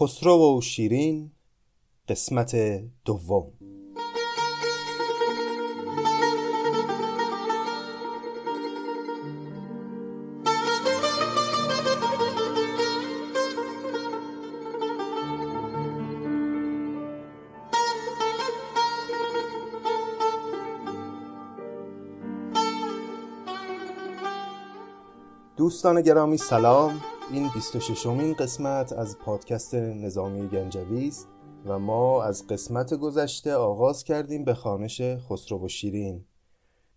خسرو و شیرین قسمت دوم. دوستان گرامی سلام. این 26 امین قسمت از پادکست نظامی گنجوی است و ما از قسمت گذشته آغاز کردیم به خانش خسرو و شیرین.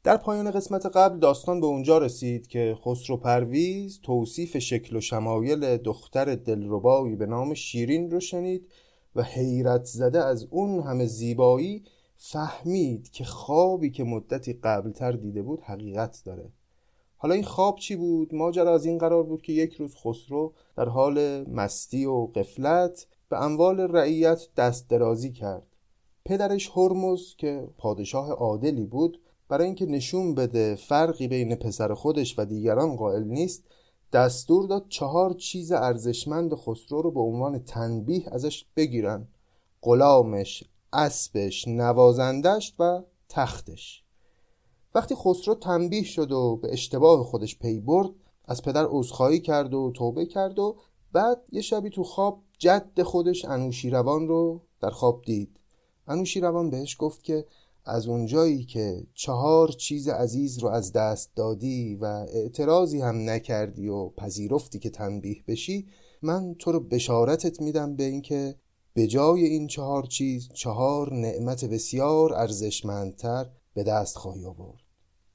در پایان قسمت قبل داستان به اونجا رسید که خسرو پرویز توصیف شکل و شمایل دختر دلربایی به نام شیرین رو شنید و حیرت زده از اون همه زیبایی فهمید که خوابی که مدتی قبلتر دیده بود حقیقت داره. حالا این خواب چی بود؟ ماجرا از این قرار بود که یک روز خسرو در حال مستی و قفلت به اموال رعیت دست درازی کرد. پدرش هرمز که پادشاه عادلی بود برای اینکه نشون بده فرقی بین پسر خودش و دیگران قائل نیست دستور داد چهار چیز ارزشمند خسرو رو به عنوان تنبیه ازش بگیرن غلامش اسبش نوازندش و تختش. وقتی خسرو تنبیه شد و به اشتباه خودش پی برد از پدر عذرخواهی کرد و توبه کرد و بعد یه شبی تو خواب جد خودش انوشیروان رو در خواب دید. انوشیروان بهش گفت که از اونجایی که چهار چیز عزیز رو از دست دادی و اعتراضی هم نکردی و پذیرفتی که تنبیه بشی من تو رو بشارتت میدم به اینکه به جای این چهار چیز چهار نعمت بسیار ارزشمندتر به دست خواهی آورد.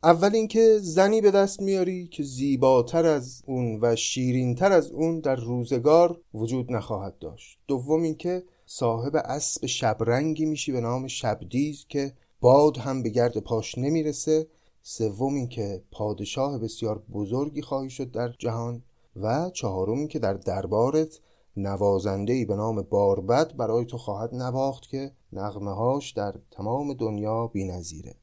اول اینکه زنی به دست میاری که زیباتر از اون و شیرینتر از اون در روزگار وجود نخواهد داشت. دوم اینکه صاحب اسب شبرنگی میشی به نام شبدیز که باد هم به گرد پاش نمی‌رسه. سوم اینکه پادشاه بسیار بزرگی خواهی شد در جهان. و چهارم اینکه در دربارت نوازنده به نام باربد برای تو خواهد نواخت که نغمه هاش در تمام دنیا نظیره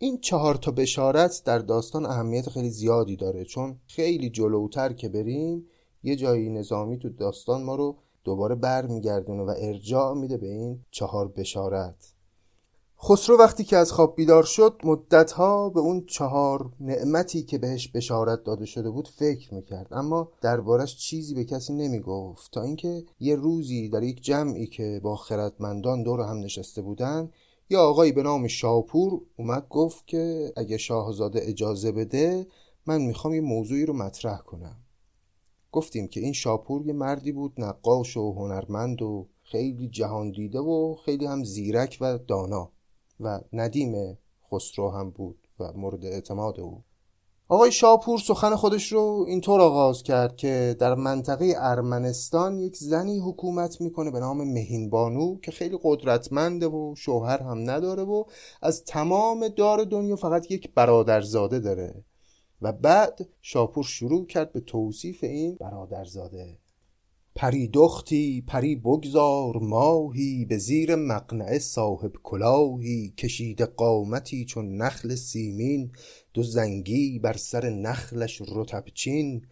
این چهار تا بشارت در داستان اهمیت خیلی زیادی داره چون خیلی جلوتر که بریم یه جایی نظامی تو داستان ما رو دوباره برمیگردونه و ارجاع میده به این چهار بشارت. خسرو وقتی که از خواب بیدار شد مدتها به اون چهار نعمتی که بهش بشارت داده شده بود فکر می‌کرد. اما دربارش چیزی به کسی نمی‌گفت. تا اینکه یه روزی در یک جمعی که با خردمندان دور هم نشسته بودن یه آقایی به نام شاپور اومد گفت که اگه شاهزاده اجازه بده من می‌خوام یه موضوعی رو مطرح کنم. گفتیم که این شاپور یه مردی بود نقاش و هنرمند و خیلی جهان دیده و خیلی هم زیرک و دانا و ندیم خسرو هم بود و مورد اعتماد او. آقای شاپور سخن خودش رو اینطور آغاز کرد که در منطقه ارمنستان یک زنی حکومت می‌کنه به نام مهین بانو که خیلی قدرتمنده و شوهر هم نداره و از تمام دار دنیا فقط یک برادرزاده داره. و بعد شاپور شروع کرد به توصیف این برادرزاده. پری دختی پری بگذار ماهی به زیر مقنعه صاحب کلاهی کشیده قامتی چون نخل سیمین دو زنگی بر سر نخلش رتب چین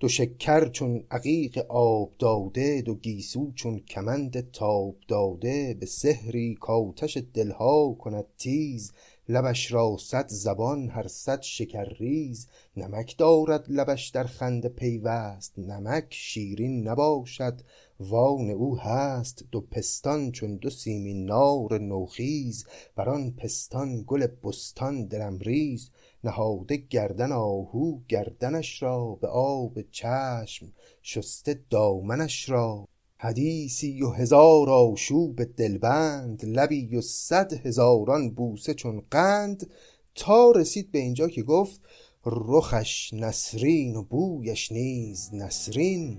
دو شکر چون عقیق آب داده دو گیسو چون کمند تاب داده به سحری کاتش دلها کند تیز لبش را صد زبان هر صد ریز نمک دارد لبش در خنده پیوست نمک شیرین نباشد وان او هست دو پستان چون دو سیمین نار نوخیز. بر آن پستان گل بستان ریز نهاده گردن آهو گردنش را به آب چشم شسته دامنش را. حدیثی و هزار آشوب دلبند لبی و صد هزاران بوسه چون قند. تا رسید به اینجا که گفت رخش نسرین و بویش نیز نسرین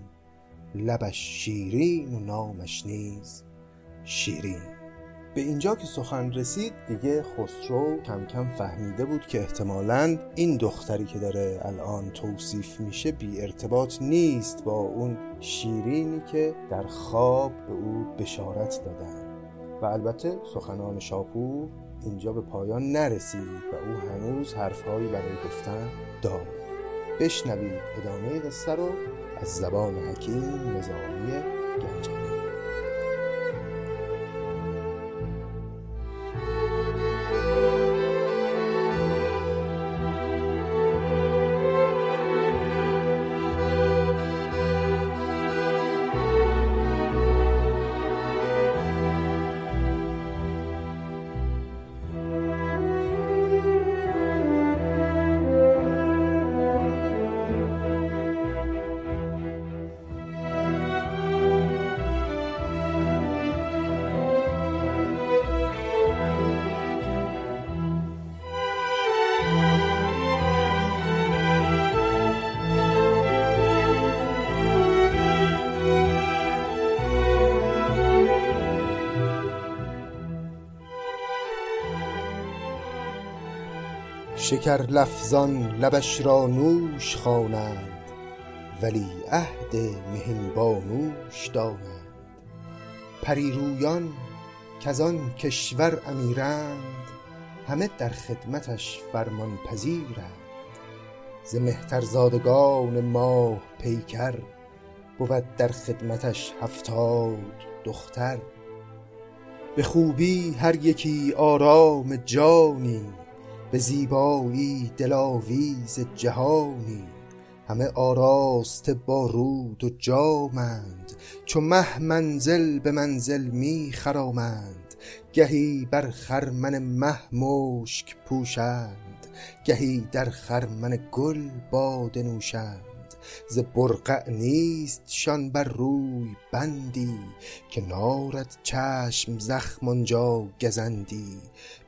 لبش شیرین و نامش نیز شیرین. به اینجا که سخن رسید دیگه خسرو کم کم فهمیده بود که احتمالا این دختری که داره الان توصیف میشه بی ارتباط نیست با اون شیرینی که در خواب به او بشارت دادن. و البته سخنان شاپور اینجا به پایان نرسید و او هنوز حرفهایی برای گفتن داره بشنوید ادامه قصه رو از زبان حکیم نظامی گنجانی شکر لفظان لبش را نوش خوانند ولی عهد مهین بانوش دانند. پریرویان آن کشور امیرند همه در خدمتش فرمان پذیرند. ز مهترزادگان ماه پیکر بود در خدمتش هفتاد دختر. به خوبی هر یکی آرام جانی به زیبایی دلاویز جهانی. همه آراسته با رود و جامند. چو مه منزل به منزل می خرامند. گهی بر خرمن مه مشک پوشند. گهی در خرمن گل باده نوشند ز برقع نیستشان بر روی بندی که نارد چشم زخم آنجا گزندی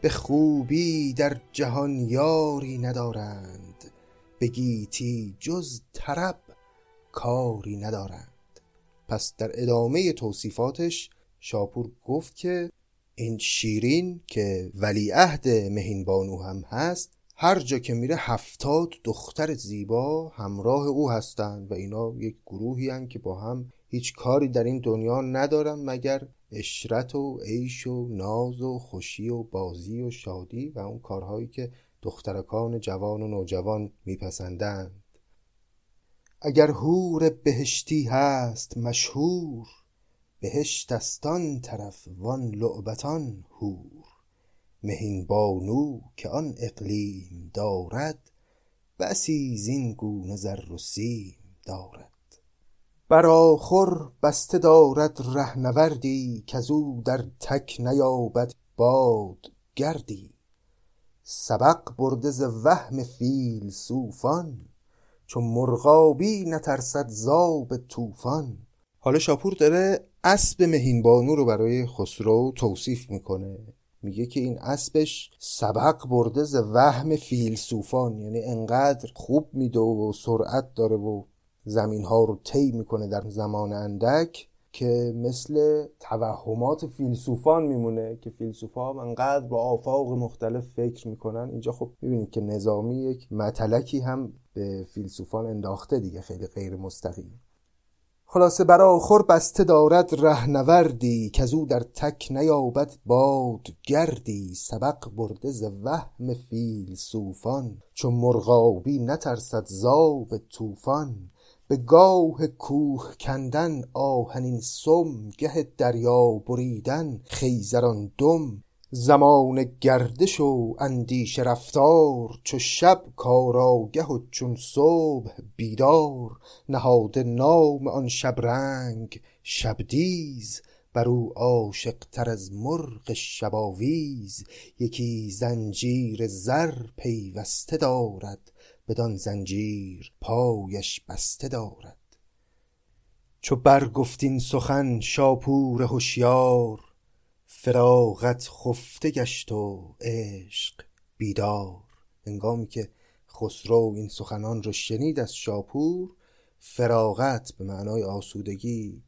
به خوبی در جهان یاری ندارند به گیتی جز طرب کاری ندارند. پس در ادامه توصیفاتش شاپور گفت که این شیرین که ولیعهد مهین بانو هم هست هر جا که میره هفتاد دختر زیبا همراه او هستند و اینا یک گروهی هن که با هم هیچ کاری در این دنیا ندارن مگر اشرت و عیش و ناز و خوشی و بازی و شادی و اون کارهایی که دخترکان جوان و نوجوان میپسندند. اگر هور بهشتی هست مشهور بهشت است آن طرف وان لعبتان هور مهین بانو که آن اقلیم دارد بسی زین گونه زر و سیم دارد. بر آخر بسته دارد رهنوردی کزو در تک نیابد باد گردی. سبق برده ز وهم فیلسوفان چو مرغابی نترسد ز آب طوفان. حالا شاپور داره اسب مهین بانو رو برای خسرو توصیف می‌کنه. میگه که این اسبش سبق برده ز وهم فیلسوفان. یعنی انقدر خوب میده و سرعت داره و زمین ها رو طی می‌کنه در زمان اندک که مثل توهمات فیلسوفان میمونه که فیلسوفا هم انقدر با آفاق مختلف فکر می‌کنن. اینجا خب می‌بینید که نظامی یک متلکی هم به فیلسوفان انداخته دیگه خیلی غیر مستقیم. خلاصه بر آخر بسته دارد رهنوردی او در تک نیابد باد گردی سبق برده ز وهم فیلسوفان چو مرغابی نترسد ز آب طوفان. به گاه کوه کندن آهنین سم گه دریا بریدن خیزران دم. زمان گردش و اندیشه رفتار چو شب کارآگه و چون صبح بیدار نهاده نام آن شبرنگ شبدیز بر او عاشق تر از مرغ شب آویز. یکی زنجیر زر پیوسته دارد بدان زنجیر پایش بسته دارد. چو برگفت این سخن شاپور هشیار فراغت خفته گشت و عشق بیدار. هنگامی که خسرو این سخنان رو شنید از شاپور فراغت به معنای آسودگی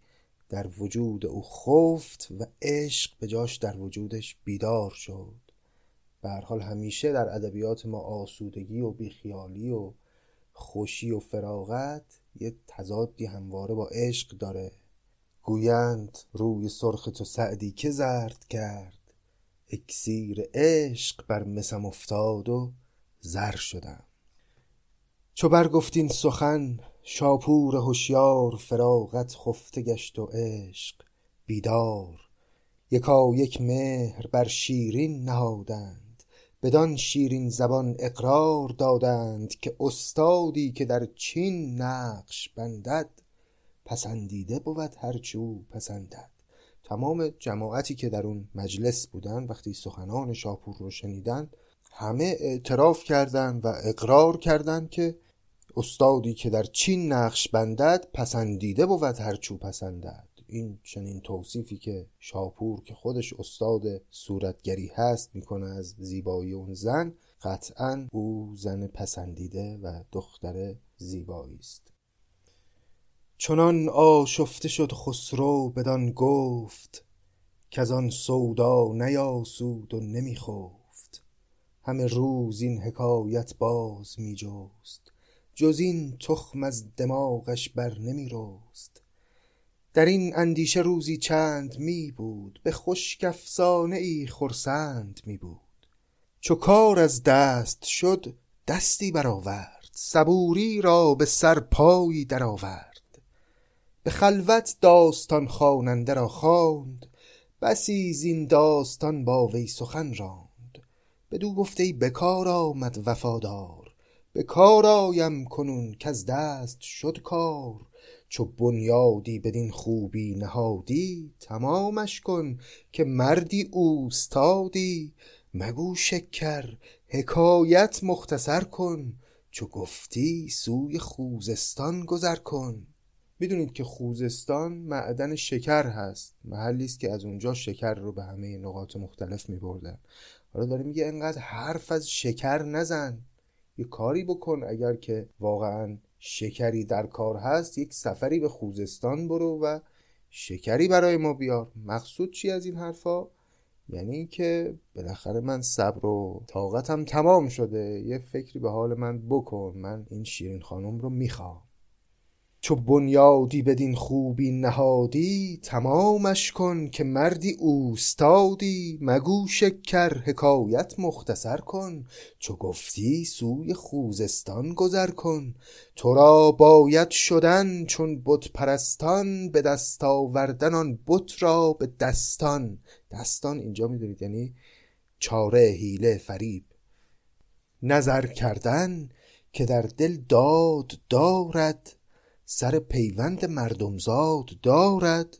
در وجود او خفت و عشق به جاش در وجودش بیدار شد. به حال همیشه در ادبیات ما آسودگی و بیخیالی و خوشی و فراغت یه تضادی همواره با عشق داره. گویند روی سرخ تو سعدی که زرد کرد. اکسیر عشق بر مسم افتاد و زر شدم. چو برگفتین سخن شاپور هوشیار فراغت خفته گشت و عشق بیدار. یکا یک مهر بر شیرین نهادند. بدان شیرین زبان اقرار دادند که استادی که در چین نقش بندد پسندیده بود هرچو پسندد. تمام جماعتی که در اون مجلس بودن وقتی سخنان شاپور رو شنیدن همه اعتراف کردند و اقرار کردند که استادی که در چین نقش بندد پسندیده بود هرچو پسندد. این چنین توصیفی که شاپور که خودش استاد صورتگری هست می‌کنه از زیبایی اون زن قطعا او زن پسندیده و دختر زیبایی است. چنان آشفته شد خسرو بدان گفت کز آن سودا نیاسود و نمی خفت همه روز این حکایت باز می جست جز این تخم از دماغش بر نمی رست در این اندیشه روزی چند می بود به خشک افسانه ای خرسند می بود چو کار از دست شد دستی برآورد صبوری را به سر پایی درآورد. به خلوت داستان خواننده را خواند بسی زین داستان با وی سخن راند. بدو گفت ای به آمد وفادار به کار آیم کنون کز دست شد کار. چو بنیادی بدین خوبی نهادی تمامش کن که مردی اوستادی. مگو شکر حکایت مختصر کن چو گفتی سوی خوزستان گذر کن. می‌دونید که خوزستان معدن شکر هست. محلی است که از اونجا شکر رو به همه نقاط مختلف میبردن حالا داره میگه انقدر حرف از شکر نزن. یه کاری بکن اگر که واقعا شکری در کار هست یک سفری به خوزستان برو و شکری برای ما بیار. مقصود چی از این حرفا؟ یعنی اینکه بالاخره من صبر و طاقتم تمام شده. یه فکری به حال من بکن. من این شیرین خانم رو می‌خوام. چو بنیادی بدین خوبی نهادی تمامش کن که مردی اوستادی. مگو شکر حکایت مختصر کن چو گفتی سوی خوزستان گذر کن. تو را باید شدن چون بت پرستان به دست آوردن آن بت را به دستان. دستان اینجا می‌دونید یعنی چاره حیله فریب. نظر کردن که در دل داد دارد سر پیوند مردمزاد دارد.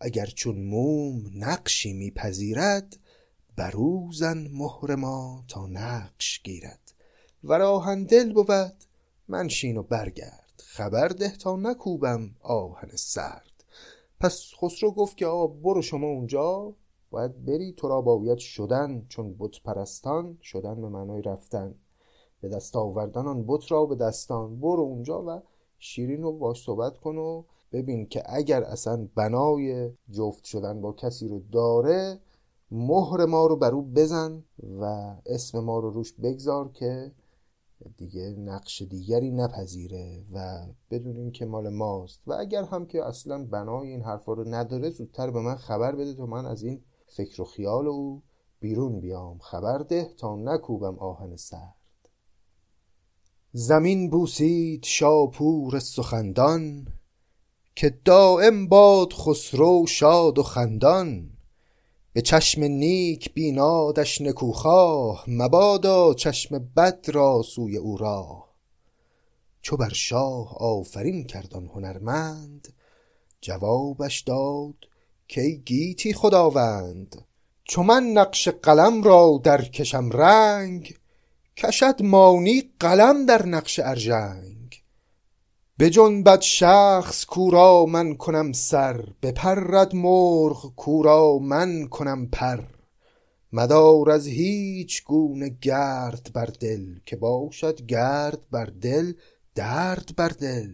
اگر چون موم نقشی میپذیرد برو زن مهر ما تا نقش گیرد. و راهن دل بود منشین و برگرد. خبر ده تا نکوبم آهن سرد. پس خسرو گفت که آقا برو شما اونجا. باید بری تو را باید شدن. چون بت پرستان شدن به معنای رفتن. به دست آوردن آن بت را به دستان برو اونجا و شیرین رو باش صحبت کن و ببین که اگر اصلا بنای جفت شدن با کسی رو داره مهر ما رو بر او بزن و اسم ما رو روش بگذار که دیگه نقش دیگری نپذیره و بدونیم که مال ماست. و اگر هم که اصلا بنای این حرفا رو نداره زودتر به من خبر بده تا من از این فکر و خیال او بیرون بیام. خبر ده تا نکوبم آهن سر. زمین بوسید شاپور سخندان که دایم باد خسرو شاد و خندان. به چشم نیک بینادش نکوخواه مبادا چشم بد را سوی او راه. چو بر شاه آفرین کرد آن هنرمند جوابش داد کای گیتی خداوند چو من نقش قلم را در کشم رنگ کشد مانی قلم در نقش ارژنگ. بجنبد شخص کو را من کنم سر بپرد مرغ کو را من کنم پر. مدار از هیچ گونه گرد بر دل که باشد گرد بر دل درد بر دل.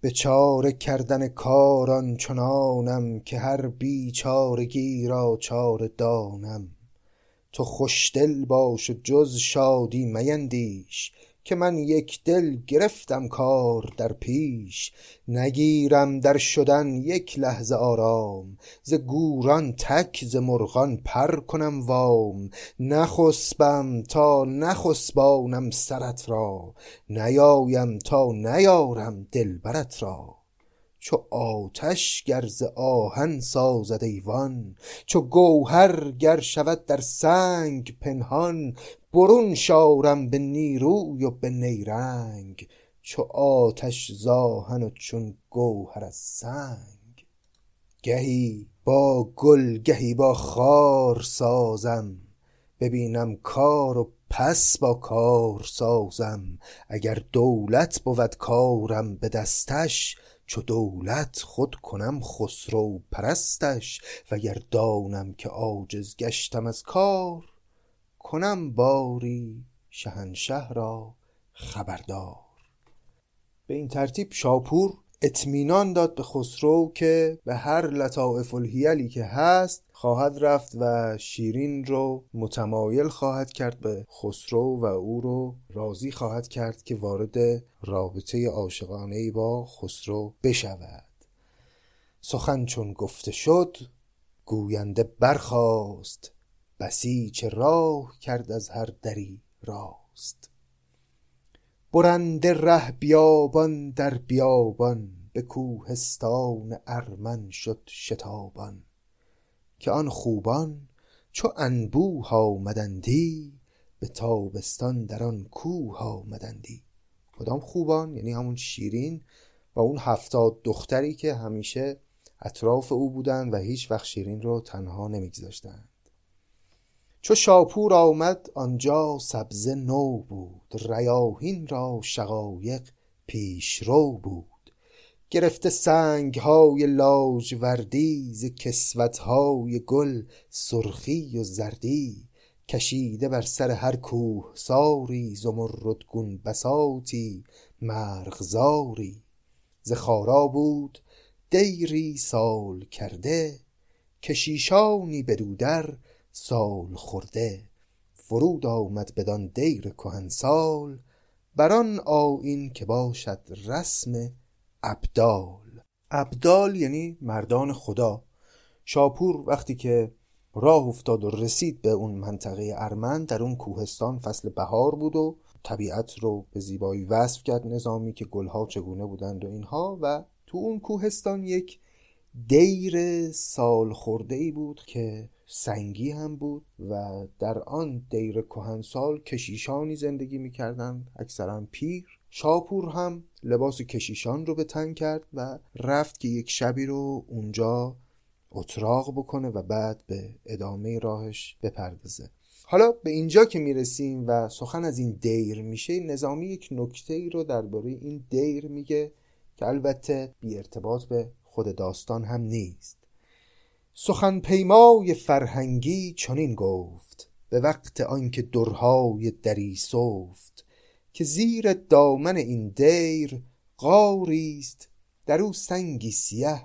به چاره کردن کار آنچنانم که هر بیچارگی را چاره دانم. تو خوشدل باش و جز شادی میندیش که من یک دل گرفتم کار در پیش. نگیرم در شدن یک لحظه آرام ز گوران تک ز مرغان پر کنم وام. نخسبم تا نخسبانم سرت را نیایم تا نیارم دلبرت را. چو آتش گر ز آهن سازد ایوان چو گوهر گر شود در سنگ پنهان برون شارم به نیروی و به نیرنگ چو آتش ز و چون گوهر از سنگ. گهی با گل گهی با خار سازم ببینم کار و پس با کار سازم اگر دولت بود کارم به دستش چو دولت خود کنم خسرو پرستش وگر دانم که عاجز گشتم از کار کنم باری شهنشه را خبردار. به این ترتیب شاپور اطمینان داد به خسرو که به هر لطائف الهیلی که هست خواهد رفت و شیرین رو متمایل خواهد کرد به خسرو و او رو راضی خواهد کرد که وارد رابطه عاشقانه با خسرو بشود. سخن چون گفته شد گوینده برخاست بسیچ راه کرد از هر دری راست. برنده ره بیابان در بیابان به کوهستان ارمن شد شتابان. که آن خوبان چو انبوه آمدندی به تابستان در آن کوه آمدندی. کدام خوبان؟ یعنی همون شیرین و اون هفتاد دختری که همیشه اطراف او بودند و هیچ وقت شیرین رو تنها نمیگذاشتند چو شاپور آمد آنجا سبزه نو بود ریاهین را شقایق پیشرو بود. گرفته سنگ های لاجوردی ز کسوت های گل سرخی و زردی. کشیده بر سر هر کوهساری زمردگون بساطی مرغزاری. ز خارا بود دیری سال کرده کشیشانی بدو در سال خورده فرود آمد بدان دیر کهنسال بر آن آیین که باشد رسم ابدال. ابدال یعنی مردان خدا. شاپور وقتی که راه افتاد و رسید به اون منطقه ارمن در اون کوهستان فصل بهار بود و طبیعت رو به زیبایی وصف کرد نظامی که گلها چگونه بودند و اینها و تو اون کوهستان یک دیر سال خورده ای بود که سنگی هم بود و در آن دیر کهنسال کشیشانی زندگی می‌کردند. اکثرا پیر شاپور هم لباس کشیشان رو به تن کرد و رفت که یک شبی رو اونجا اتراق بکنه و بعد به ادامه راهش بپردازه. حالا به اینجا که می‌رسیم و سخن از این دیر میشه نظامی یک نکته ای رو درباره این دیر میگه که البته بی ارتباط به خود داستان هم نیست. سخن پیمای فرهنگی چنین گفت به وقت آنکه درهای دری سفت که زیر دامن این دیر غاری است در او سنگی سیه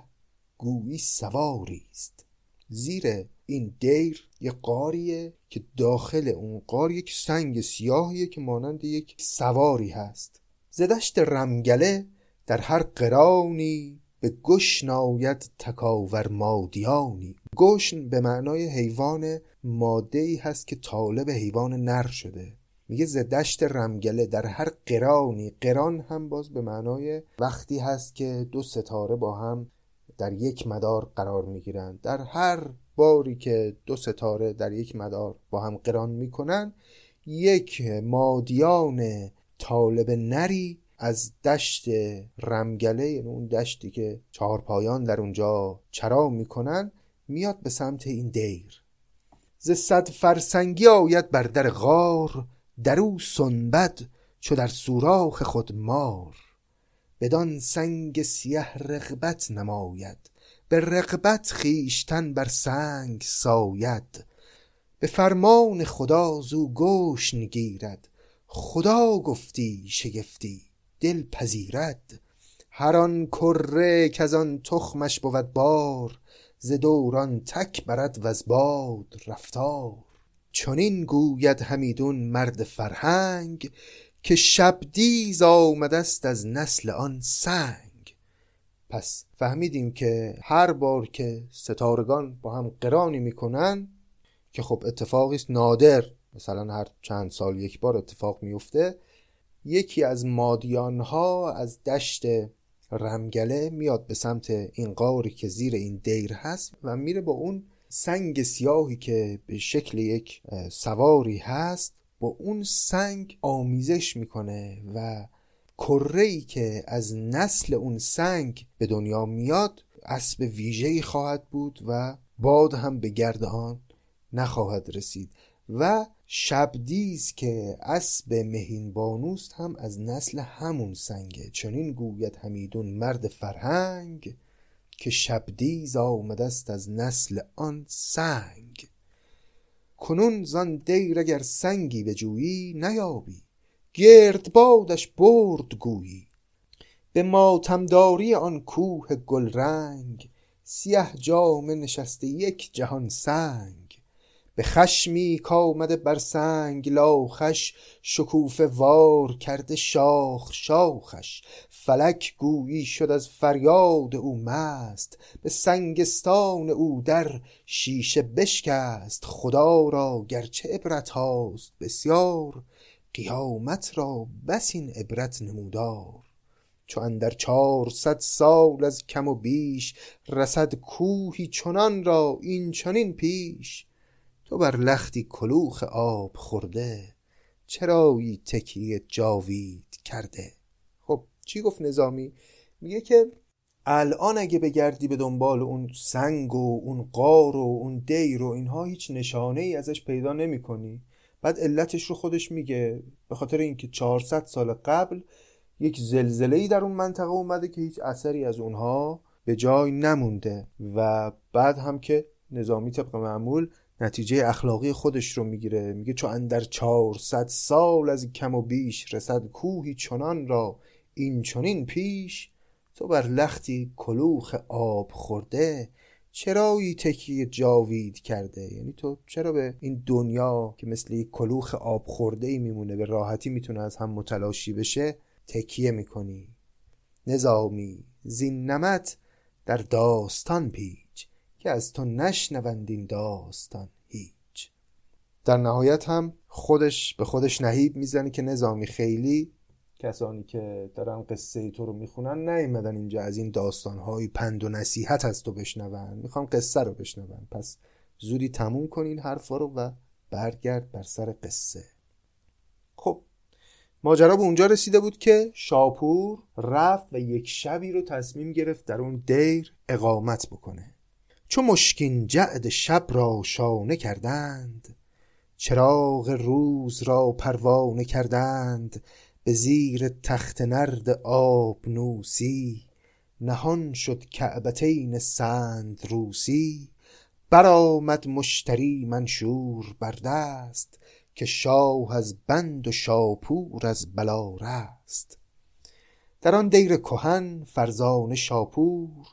گویی سواری است. زیر این دیر یه قاریه که داخل اون قار یک سنگ سیاهیه که مانند یک سواری هست. زدشت رمگله در هر قرانی به گشن آید تکاور مادیانی. گشن به معنای حیوان ماده ای هست که طالب حیوان نر شده. میگه ز دشت رمگله در هر قرانی. قران هم باز به معنای وقتی هست که دو ستاره با هم در یک مدار قرار می‌گیرند. در هر باری که دو ستاره در یک مدار با هم قران می‌کنن یک مادیان طالب نری از دشت رمگله یعنی اون دشتی که چهار پایان در اونجا چرا می‌کنن میاد به سمت این دیر. ز صد فرسنگی آید بر در غار در او سنبد چو در سوراخ خود مار. بدان سنگ سیه رغبت نماید به رغبت خیشتن بر سنگ ساید. به فرمان خدا زو گشن گیرد خدا گفتی شگفتی. دل پذیرد هر آن کره از آن تخمش بود بار ز دوران تک برد وز باد رفتار. چنین گوید همیدون مرد فرهنگ که شبدیز است از نسل آن سنگ. پس فهمیدیم که هر بار که ستارگان با هم قرانی می‌کنن که خب اتفاقی است نادر. مثلا هر چند سال یک بار اتفاق میفته یکی از مادیان ها از دشت رمگله میاد به سمت این قاری که زیر این دیر هست و میره با اون سنگ سیاهی که به شکل یک سواری هست با اون سنگ آمیزش می‌کنه و کره که از نسل اون سنگ به دنیا میاد اسب ویژه‌ای خواهد بود و باد هم به گرد آن نخواهد رسید و شبدیز که اسب مهین بانوست هم از نسل همون سنگه. چنین گوید همیدون مرد فرهنگ که شبدیز آمده است از نسل آن سنگ. کنون زان دیر اگر سنگی به جویی نیابی گردبادش برد گویی. به ماتمداری آن کوه گلرنگ سیه جامه نشسته یک جهان سنگ. به خشمی کآمده بر سنگ لاخش شکوفه وار کرده شاخ شاخش. فلک گویی شد از فریاد او مست به سنگستان او در شیشه بشکست. خدا را گرچه عبرتهاست بسیار قیامت را بس این عبرت نمودار. چو اندر چارصد سال از کم و بیش رسد کوهی چنان را این چنین پیش. تو بر لختی کلوخ آب خورده چرایی تکیه جاوید کرده. خب چی گفت نظامی؟ میگه که الان اگه بگردی به دنبال اون سنگ و اون قار و اون دیر و اینها هیچ نشانه ای ازش پیدا نمی کنی بعد علتش رو خودش میگه. به خاطر اینکه 400 سال قبل یک زلزله ای در اون منطقه اومده که هیچ اثری از اونها به جای نمونده. و بعد هم که نظامی طبق معمول نتیجه اخلاقی خودش رو می‌گیره. میگه چو اندر 400 سال از کم و بیش رسد کوهی چنان را این چنین پیش. تو بر لختی کلوخ آب خورده چرایی تکیه جاوید کرده؟ یعنی تو چرا به این دنیا که مثل یک کلوخ آب خورده ای میمونه به راحتی می‌تونه از هم متلاشی بشه تکیه می‌کنی؟ نظامی زین نمت در داستان پیچ که از تو نشنوند این داستان هیچ. در نهایت هم خودش به خودش نهیب می‌زنه که نظامی خیلی کسانی که دارن قصه تو رو می‌خونن نیومدن اینجا از این داستانهای پند و نصیحت از تو بشنون. می‌خوام قصه رو بشنون. پس زودی تموم کن این حرفا رو و برگرد بر سر قصه. خب ماجرا به اونجا رسیده بود که شاپور رفت و یک شبی رو تصمیم گرفت در اون دیر اقامت بکنه. چو مشکین جعد شب را شانه کردند چراغ روز را پروانه کردند به زیر تخت نرد آبنوسی نهان شد کعبتین سندروسی برآمد مشتری منشور بر دست که شاه از بند و شاپور از بلا رست در آن دیر کهن فرزانه شاپور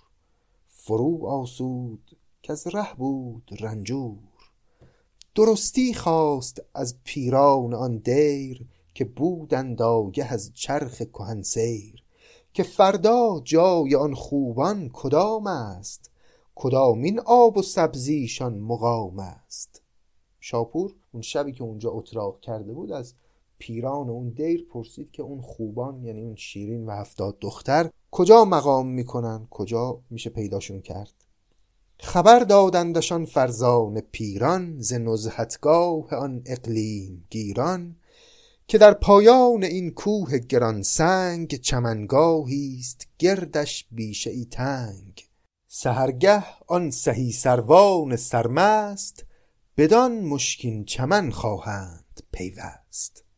فرو آسود کز ره بود رنجور. درستی خواست از پیران آن دیر که بودند آگه از چرخ کهن سیر. که فردا جای آن خوبان کدام است؟ کدامین آب و سبزیشان مقام است؟ شاپور اون شبی که اونجا اتراق کرده بود از پیران اون دیر پرسید که اون خوبان یعنی اون شیرین و هفتاد دختر کجا مقام می‌کنن؟ کجا میشه پیداشون کرد؟ خبر دادندشان فرزان پیران ز نزهتگاه آن اقلیم گیران که در پایان این کوه گران سنگ چمنگاهی است گردش بیشه ای تنگ. سحرگه آن سهی سروان سرمست بدان مشکین چمن خواهند پیوست.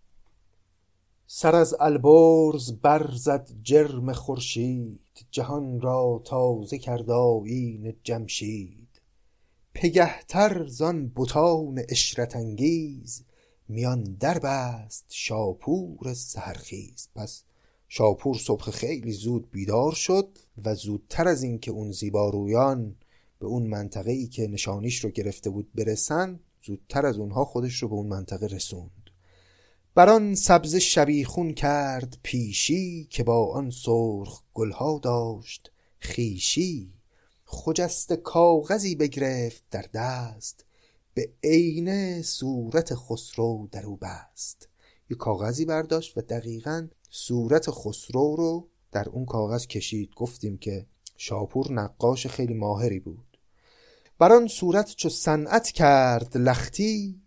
سر از البرز برزد جرم خورشید جهان را تازه کرد آیین جمشید. پگهتر زان بتان عشرت انگیز میان در بست شاپور سحرخیز. پس شاپور صبح خیلی زود بیدار شد و زودتر از اینکه اون زیبارویان به اون منطقه ای که نشانیش رو گرفته بود برسن زودتر از اونها خودش رو به اون منطقه رسوند. بر آن سبز شبیخون کرد پیشی که با آن سرخ گلها داشت خیشی خجسته کاغذی بگرفت در دست به عین صورت خسرو در او بست. یه کاغذی برداشت و دقیقا صورت خسرو رو در اون کاغذ کشید. گفتیم که شاپور نقاش خیلی ماهری بود. بر آن صورت چو صنعت کرد لختی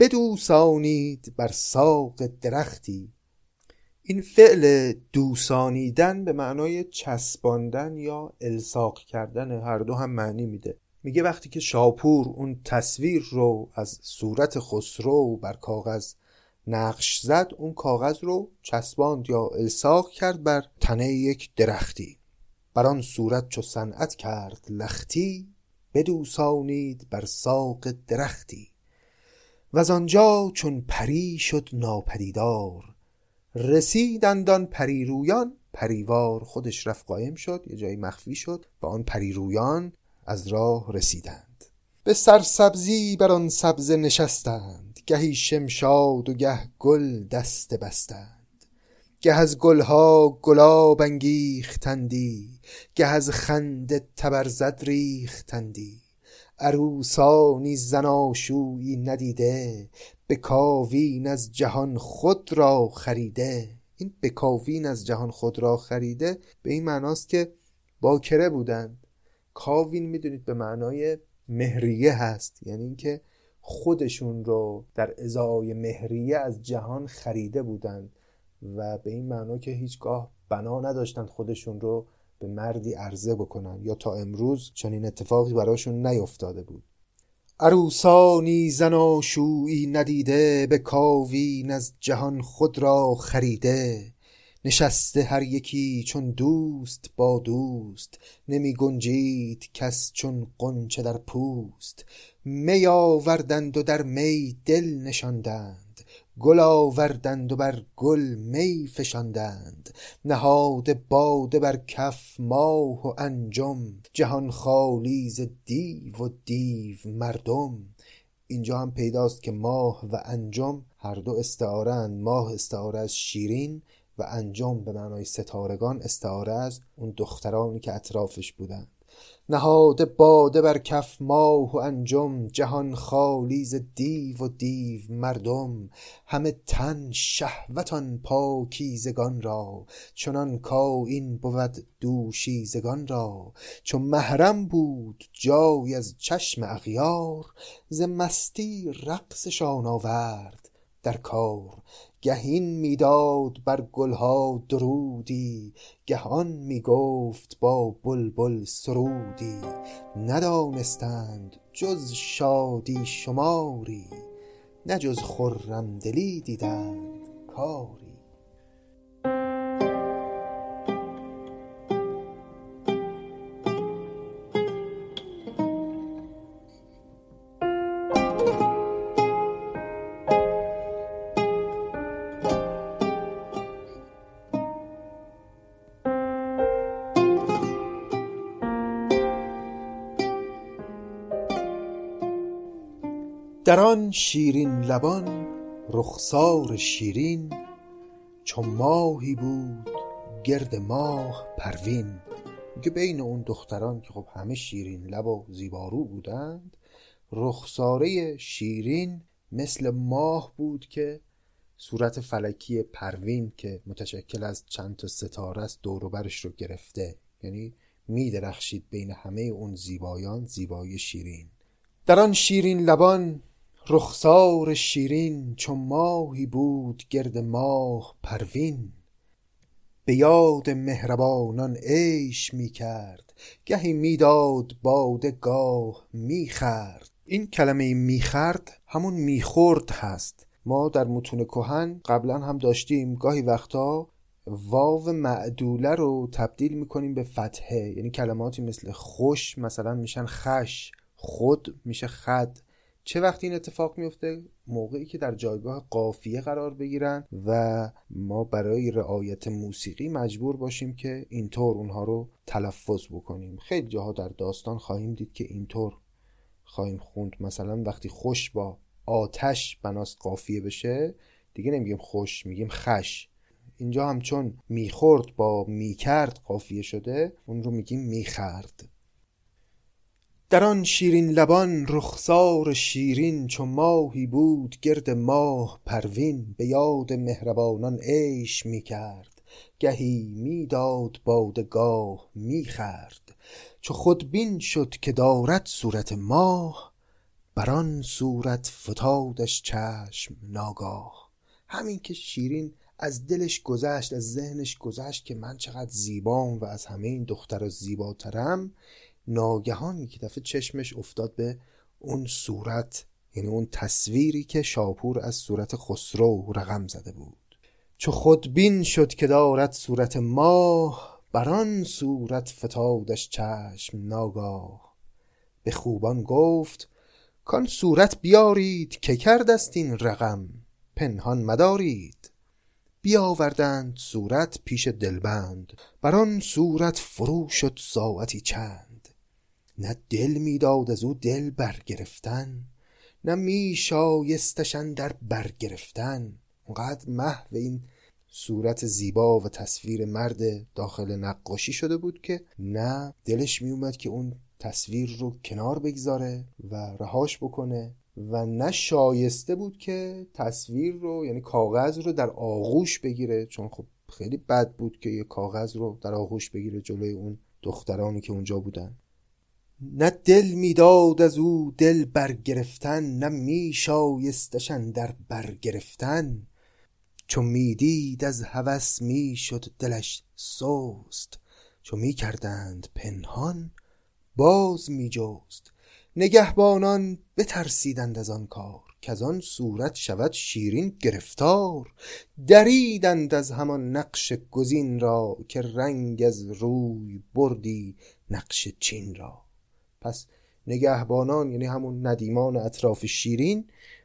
بدوسانید بر ساق درختی. این فعل دوسانیدن به معنای چسباندن یا الساق کردن هر دو هم معنی میده. میگه وقتی که شاپور اون تصویر رو از صورت خسرو بر کاغذ نقش زد اون کاغذ رو چسباند یا الساق کرد بر تنه یک درختی. بر آن صورت چو صنعت کرد لختی بدوسانید بر ساق درختی. و آنجا چون پری شد ناپدیدار. رسیدند آن پری رویان پریوار خودش رفت قایم شد یه جایی مخفی شد و آن پریرویان از راه رسیدند. به سرسبزی بر آن سبزه نشستند گهی شمشاد و گه گل دست بستند. گه از گلها گلاب انگیختندی گه از خنده تبرزد ریختندی. عروسانی زناشویی ندیده به کاوین از جهان خود را خریده. این به کاوین از جهان خود را خریده به این معناست که باکره بودند کاوین می‌دونید به معنای مهریه هست یعنی اینکه خودشون رو در ازای مهریه از جهان خریده بودند و به این معنا که هیچگاه بنا نداشتند خودشون رو به مردی عرضه بکنن یا تا امروز چنین اتفاقی براشون نیفتاده بود. عروسانی زناشویی ندیده به کاوین از جهان خود را خریده. نشسته هر یکی چون دوست با دوست نمی گنجید کس چون قنچه در پوست. می آوردند و در می دل نشاندند. گل آوردند و بر گل می فشاندند. نهاده باده بر کف ماه و انجم. جهان خالی ز دیو و دیو مردم. اینجا هم پیداست که ماه و انجم. هر دو استعاره ماه استعاره از شیرین و انجم به معنای ستارگان استعاره از اون دخترانی که اطرافش بودند نهاده باده بر کف ماه و انجم جهان خالی ز دیو و دیو مردم. همه تن شهوتان پاکیزگان را چنان کاین بود دوشیزگان را. چون محرم بود جای از چشم اغیار ز مستی رقصشان آورد در کار. گهین می‌داد بر گلها درودی گهان می‌گفت با بلبل سرودی. ندانستند جز شادی شماری نه جز خرمدلی دیدند کاری. در آن شیرین لبان رخسار شیرین چو ماهی بود گرد ماه پروین. که بین اون دختران که خب همه شیرین لب و زیبارو بودند رخساره شیرین مثل ماه بود که صورت فلکی پروین که متشکل از چند تا ستاره است دور برش رو گرفته. یعنی می درخشید بین همه اون زیبایان زیبای شیرین. در آن شیرین لبان رخسار شیرین چو ماهی بود گرد ماه پروین. به یاد مهربانان عیش می کرد گهی می‌داد باده گاه می خرد. این کلمه می خرد همون می خورد هست. ما در متون کهن قبلا هم داشتیم. گاهی وقتا واو معدوله رو تبدیل می‌کنیم به فتحه. یعنی کلماتی مثل خوش مثلا میشن خش خود میشه خد. چه وقتی این اتفاق میفته؟ موقعی که در جایگاه قافیه قرار بگیرن و ما برای رعایت موسیقی مجبور باشیم که اینطور اونها رو تلفظ بکنیم. خیلی جاها در داستان خواهیم دید که اینطور خواهیم خوند. مثلا وقتی خوش با آتش بناست قافیه بشه دیگه نمیگیم خوش میگیم خش. اینجا هم چون می‌خورد با می‌کرد قافیه شده اون رو میگیم می‌خرد. در آن شیرین لبان رخسار شیرین چو ماهی بود گرد ماه پروین به یاد مهربانان عیش می کرد. گهی می‌داد باده گاه می خرد. چو خودبین شد که دارد صورت ماه بر آن صورت فتادش چشم ناگاه. همین که شیرین از دلش گذشت از ذهنش گذشت که من چقدر زیبام و از همه این دختر زیباترم ناگهان یک دفعه چشمش افتاد به اون صورت یعنی اون تصویری که شاپور از صورت خسرو رقم زده بود. چو خودبین شد که دارد صورت ماه بران صورت فتادش چشم ناگاه. به خوبان گفت کان صورت بیارید که کردست این رقم پنهان مدارید. بیاوردند صورت پیش دلبند بر آن صورت فرو شد ساعتی چند. نه دل می‌داد از او دل برگرفتن نه می شایستشن در برگرفتن. اونقدر محو این صورت زیبا و تصویر مرد داخل نقاشی شده بود که نه دلش میومد که اون تصویر رو کنار بگذاره و رهاش بکنه و نه شایسته بود که تصویر رو یعنی کاغذ رو در آغوش بگیره. چون خب خیلی بد بود که یه کاغذ رو در آغوش بگیره جلوی اون دخترانی که اونجا بودن. نه دل می‌داد از او دل برگرفتن نه می در برگرفتن. چو می‌دید از هوس می‌شد دلش سست چو می کردند پنهان باز می جست نگهبانان بترسیدند از آن کار که آن صورت شود شیرین گرفتار. دریدند از همان نقش گزین را که رنگ از روی بردی نقش چین را. پس نگهبانان یعنی همون ندیمان اطراف شیرین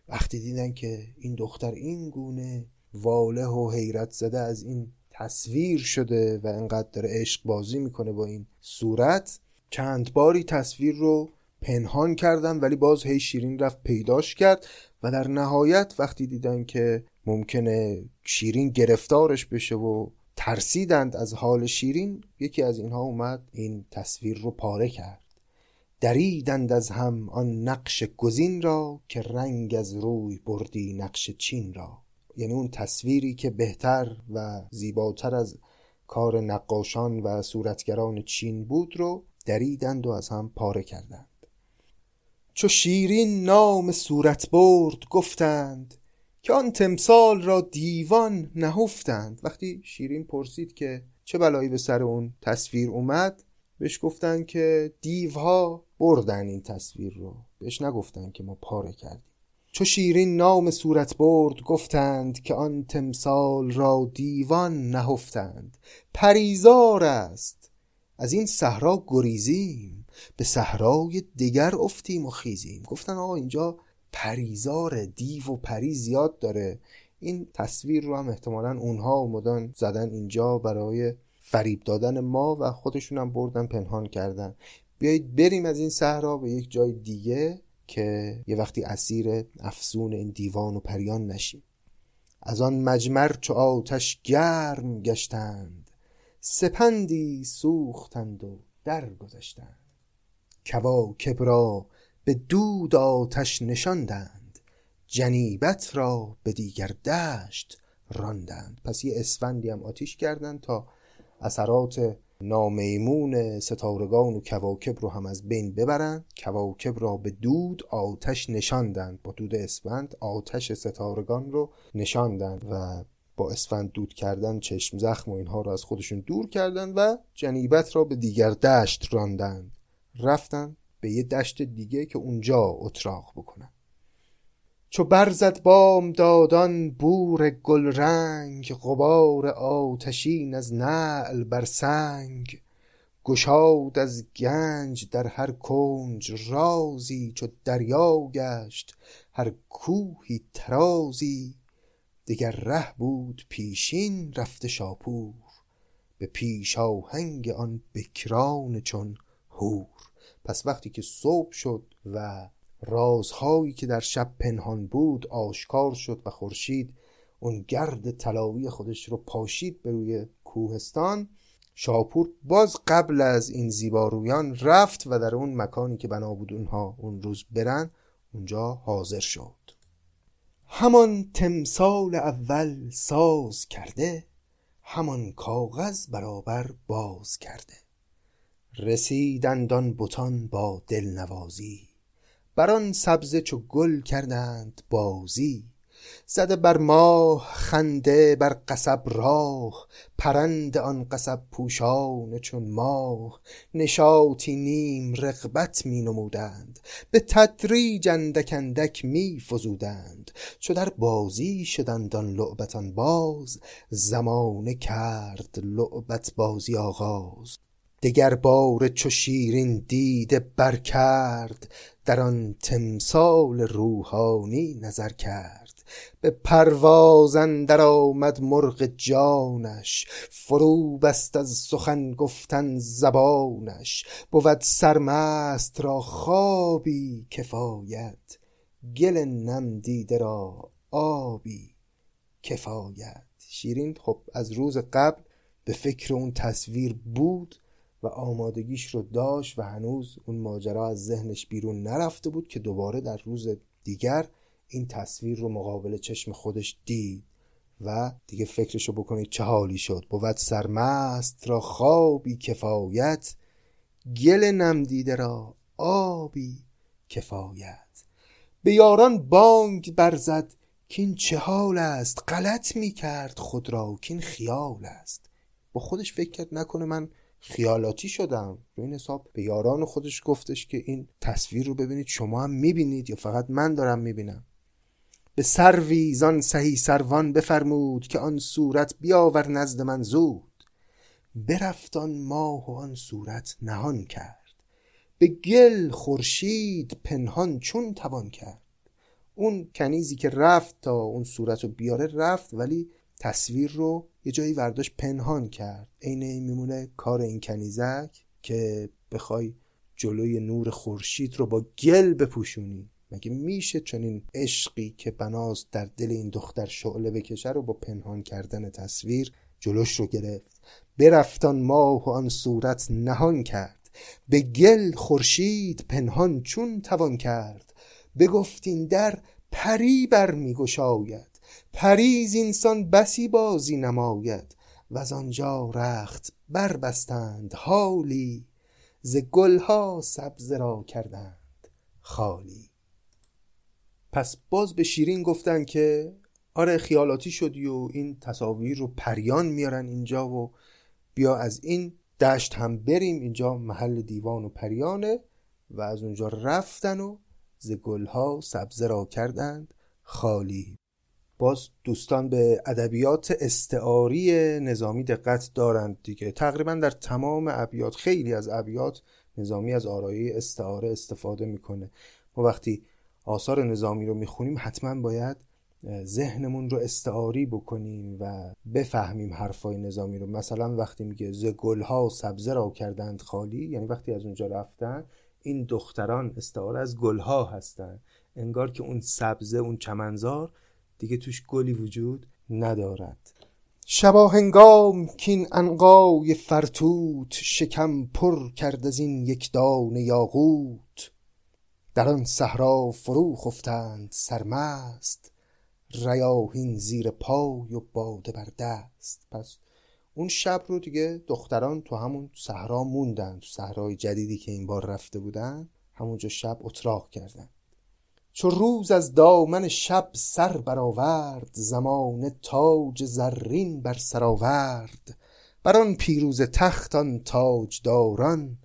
وقتی دیدن که این دختر این گونه واله و حیرت زده از این تصویر شده و انقدر داره عشق بازی می‌کنه با این صورت چند باری تصویر رو پنهان کردن ولی باز هی شیرین رفت پیداش کرد و در نهایت وقتی دیدن که ممکنه شیرین گرفتارش بشه و ترسیدند از حال شیرین یکی از اینها اومد این تصویر رو پاره کرد. دریدند از هم آن نقش گزین را که رنگ از روی بردی نقش چین را. یعنی اون تصویری که بهتر و زیباتر از کار نقاشان و صورتگران چین بود رو دریدند و از هم پاره کردند. چو شیرین نام صورت برد گفتند که آن تمثال را دیوان نهفتند. وقتی شیرین پرسید که چه بلایی به سر اون تصویر اومد بهش گفتن که دیوها بردن این تصویر رو. بهش نگفتن که ما پاره کردیم. چو شیرین نام صورت برد گفتند که آن تمثال را دیوان نهفتند. پریزار است. از این صحرا گریزیم. به صحرای دیگر افتیم و خیزیم. گفتن آقا اینجا پریزار دیو و پری زیاد داره. این تصویر رو هم احتمالا اونها اومدن زدن اینجا برای فریب دادن ما و خودشون هم بردن پنهان کردن. بیایید بریم از این صحرا به یک جای دیگه که یه وقتی اسیر افسون این دیوان و پریان نشیم. از آن مجمر چو آتش گرم گشتند سپندی سوختند و درگذشتند. کواکب را به دود آتش نشاندند جنیبت را به دیگر دشت راندند. پس یه اسفندی هم آتیش کردند تا اثرات نامیمون ستارگان و کواکب رو هم از بین ببرند کواکب را به دود آتش نشاندند با دود اسفند آتش ستارگان رو نشاندند و با اسفند دود کردن چشم زخم و اینها رو از خودشون دور کردند و جنیبت را به دیگر دشت راندند رفتن به یه دشت دیگه که اونجا اتراق بکنن. چو برزد بام دادان بور گل رنگ غبار آتشین از نعل بر سنگ. گشاد از گنج در هر کنج رازی چو دریا گشت هر کوهی ترازی دگر ره بود پیشین رفته شاپور به پیش آهنگ آن بکران چون هور پس وقتی که صبح شد و رازهایی که در شب پنهان بود آشکار شد و خورشید اون گرد طلاوی خودش رو پاشید به روی کوهستان. شاپور باز قبل از این زیبارویان رفت و در اون مکانی که بنا بود اونها اون روز برن اونجا حاضر شد. همان تمثال اول ساز کرده همان کاغذ برابر باز کرده. رسیدند آن بتان با دلنوازی بر آن سبزه چو گل کردند بازی زده بر ماه خنده بر قصب راه پرند آن قصب پوشان چون ماه. نشاطی نیم رغبت می نمودند به تدریج اندک اندک می فزودند. چو در بازی شدند آن لعبتان باز زمانه کرد لعبت بازی آغاز. دگر باره چو شیرین دیده بر کرد در آن تمثال روحانی نظر کرد. به پرواز اندر آمد مرغ جانش فرو بست از سخن گفتن زبانش. بود سرمست را خوابی کفایت گل نم دیده را آبی کفایت. شیرین خب از روز قبل به فکر اون تصویر بود. و آمادگیش رو داشت و هنوز اون ماجرا از ذهنش بیرون نرفته بود که دوباره در روز دیگر این تصویر رو مقابل چشم خودش دید و دیگه فکرشو بکنید چه حالی شد. بود سرمست را خوابی کفایت گل نمدیده را آبی کفایت. به یاران بانگ برزد کین چه حال است؟ غلط می کرد خود را کین خیال است. با خودش فکر کرد نکنه من خیالاتی شدم. رو این حساب به یاران خودش گفتش که این تصویر رو ببینید شما هم می‌بینید یا فقط من دارم می‌بینم؟ به سروی زان سهی سروان بفرمود که آن صورت بیاور نزد من زود. برفت آن ماه و آن صورت نهان کرد. به گل خورشید پنهان چون توان کرد. اون کنیزی که رفت تا اون صورت رو بیاره رفت ولی تصویر رو یه جایی ورداش پنهان کرد. عین این میمونه کار این کنیزک که بخوای جلوی نور خورشید رو با گل بپوشونی. مگه میشه چنین عشقی که بناست در دل این دختر شعله بکشه رو با پنهان کردن تصویر جلوش رو گرفت؟ برفتان ماه و آن صورت نهان کرد. به گل خورشید پنهان چون توان کرد. بگفتین در پری بر میگشاید پریز اینسان بسی بازی نماید و از آنجا رخت بربستند حالی ز گلها سبز را کردند خالی پس باز به شیرین گفتن که آره خیالاتی شدی و این تصاویر رو پریان میارن اینجا و بیا از این دشت هم بریم اینجا محل دیوان و پریانه و از اونجا رفتن و ز گلها سبزه را کردند خالی. باز دوستان به ادبیات استعاری نظامی دقت دارند دیگه. تقریبا در تمام ابیات خیلی از ابیات نظامی از آرایی استعاره استفاده می‌کنه. ما وقتی آثار نظامی رو می‌خونیم حتما باید ذهنمون رو استعاری بکنیم و بفهمیم حرفای نظامی رو. مثلا وقتی میگه ز گلها سبزه را کردند خالی یعنی وقتی از اونجا رفتن این دختران استعاره از گلها هستن. انگار که اون سبزه اون چمنزار دیگه توش گلی وجود ندارد. شبا هنگام کین انقای فرتوت شکم پر کرد از این یک دانه یاقوت. در آن صحرا فرو خفتند سرمست ریاهین زیر پای و باده بر دست. پس اون شب رو دیگه دختران تو همون صحرا موندن تو صحرای جدیدی که این بار رفته بودن همونجا شب اتراق کردن. چو روز از دامن شب سر برآورد زمان تاج زرین بر سر آورد. بر آن پیروزه تخت آن تاجداران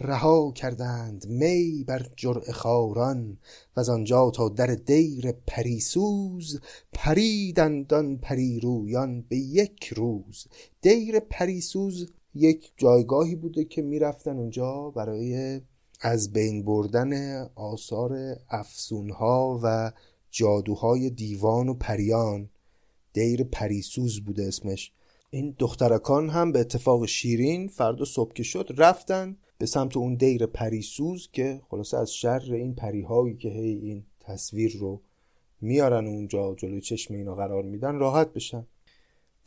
رها کردند می بر جرعه خواران وز آنجا تا در دیر پریسوز پریدند آن پریرویان به یک روز. دیر پریسوز یک جایگاهی بوده که می‌رفتن اونجا برای از بین بردن آثار افسونها و جادوهای دیوان و پریان دیر پریسوز بوده اسمش. این دخترکان هم به اتفاق شیرین فردا صبح که شد رفتن به سمت اون دیر پریسوز که خلاصه از شر این پریهایی که هی این تصویر رو میارن اونجا جلوی چشم اینا قرار میدن راحت بشن.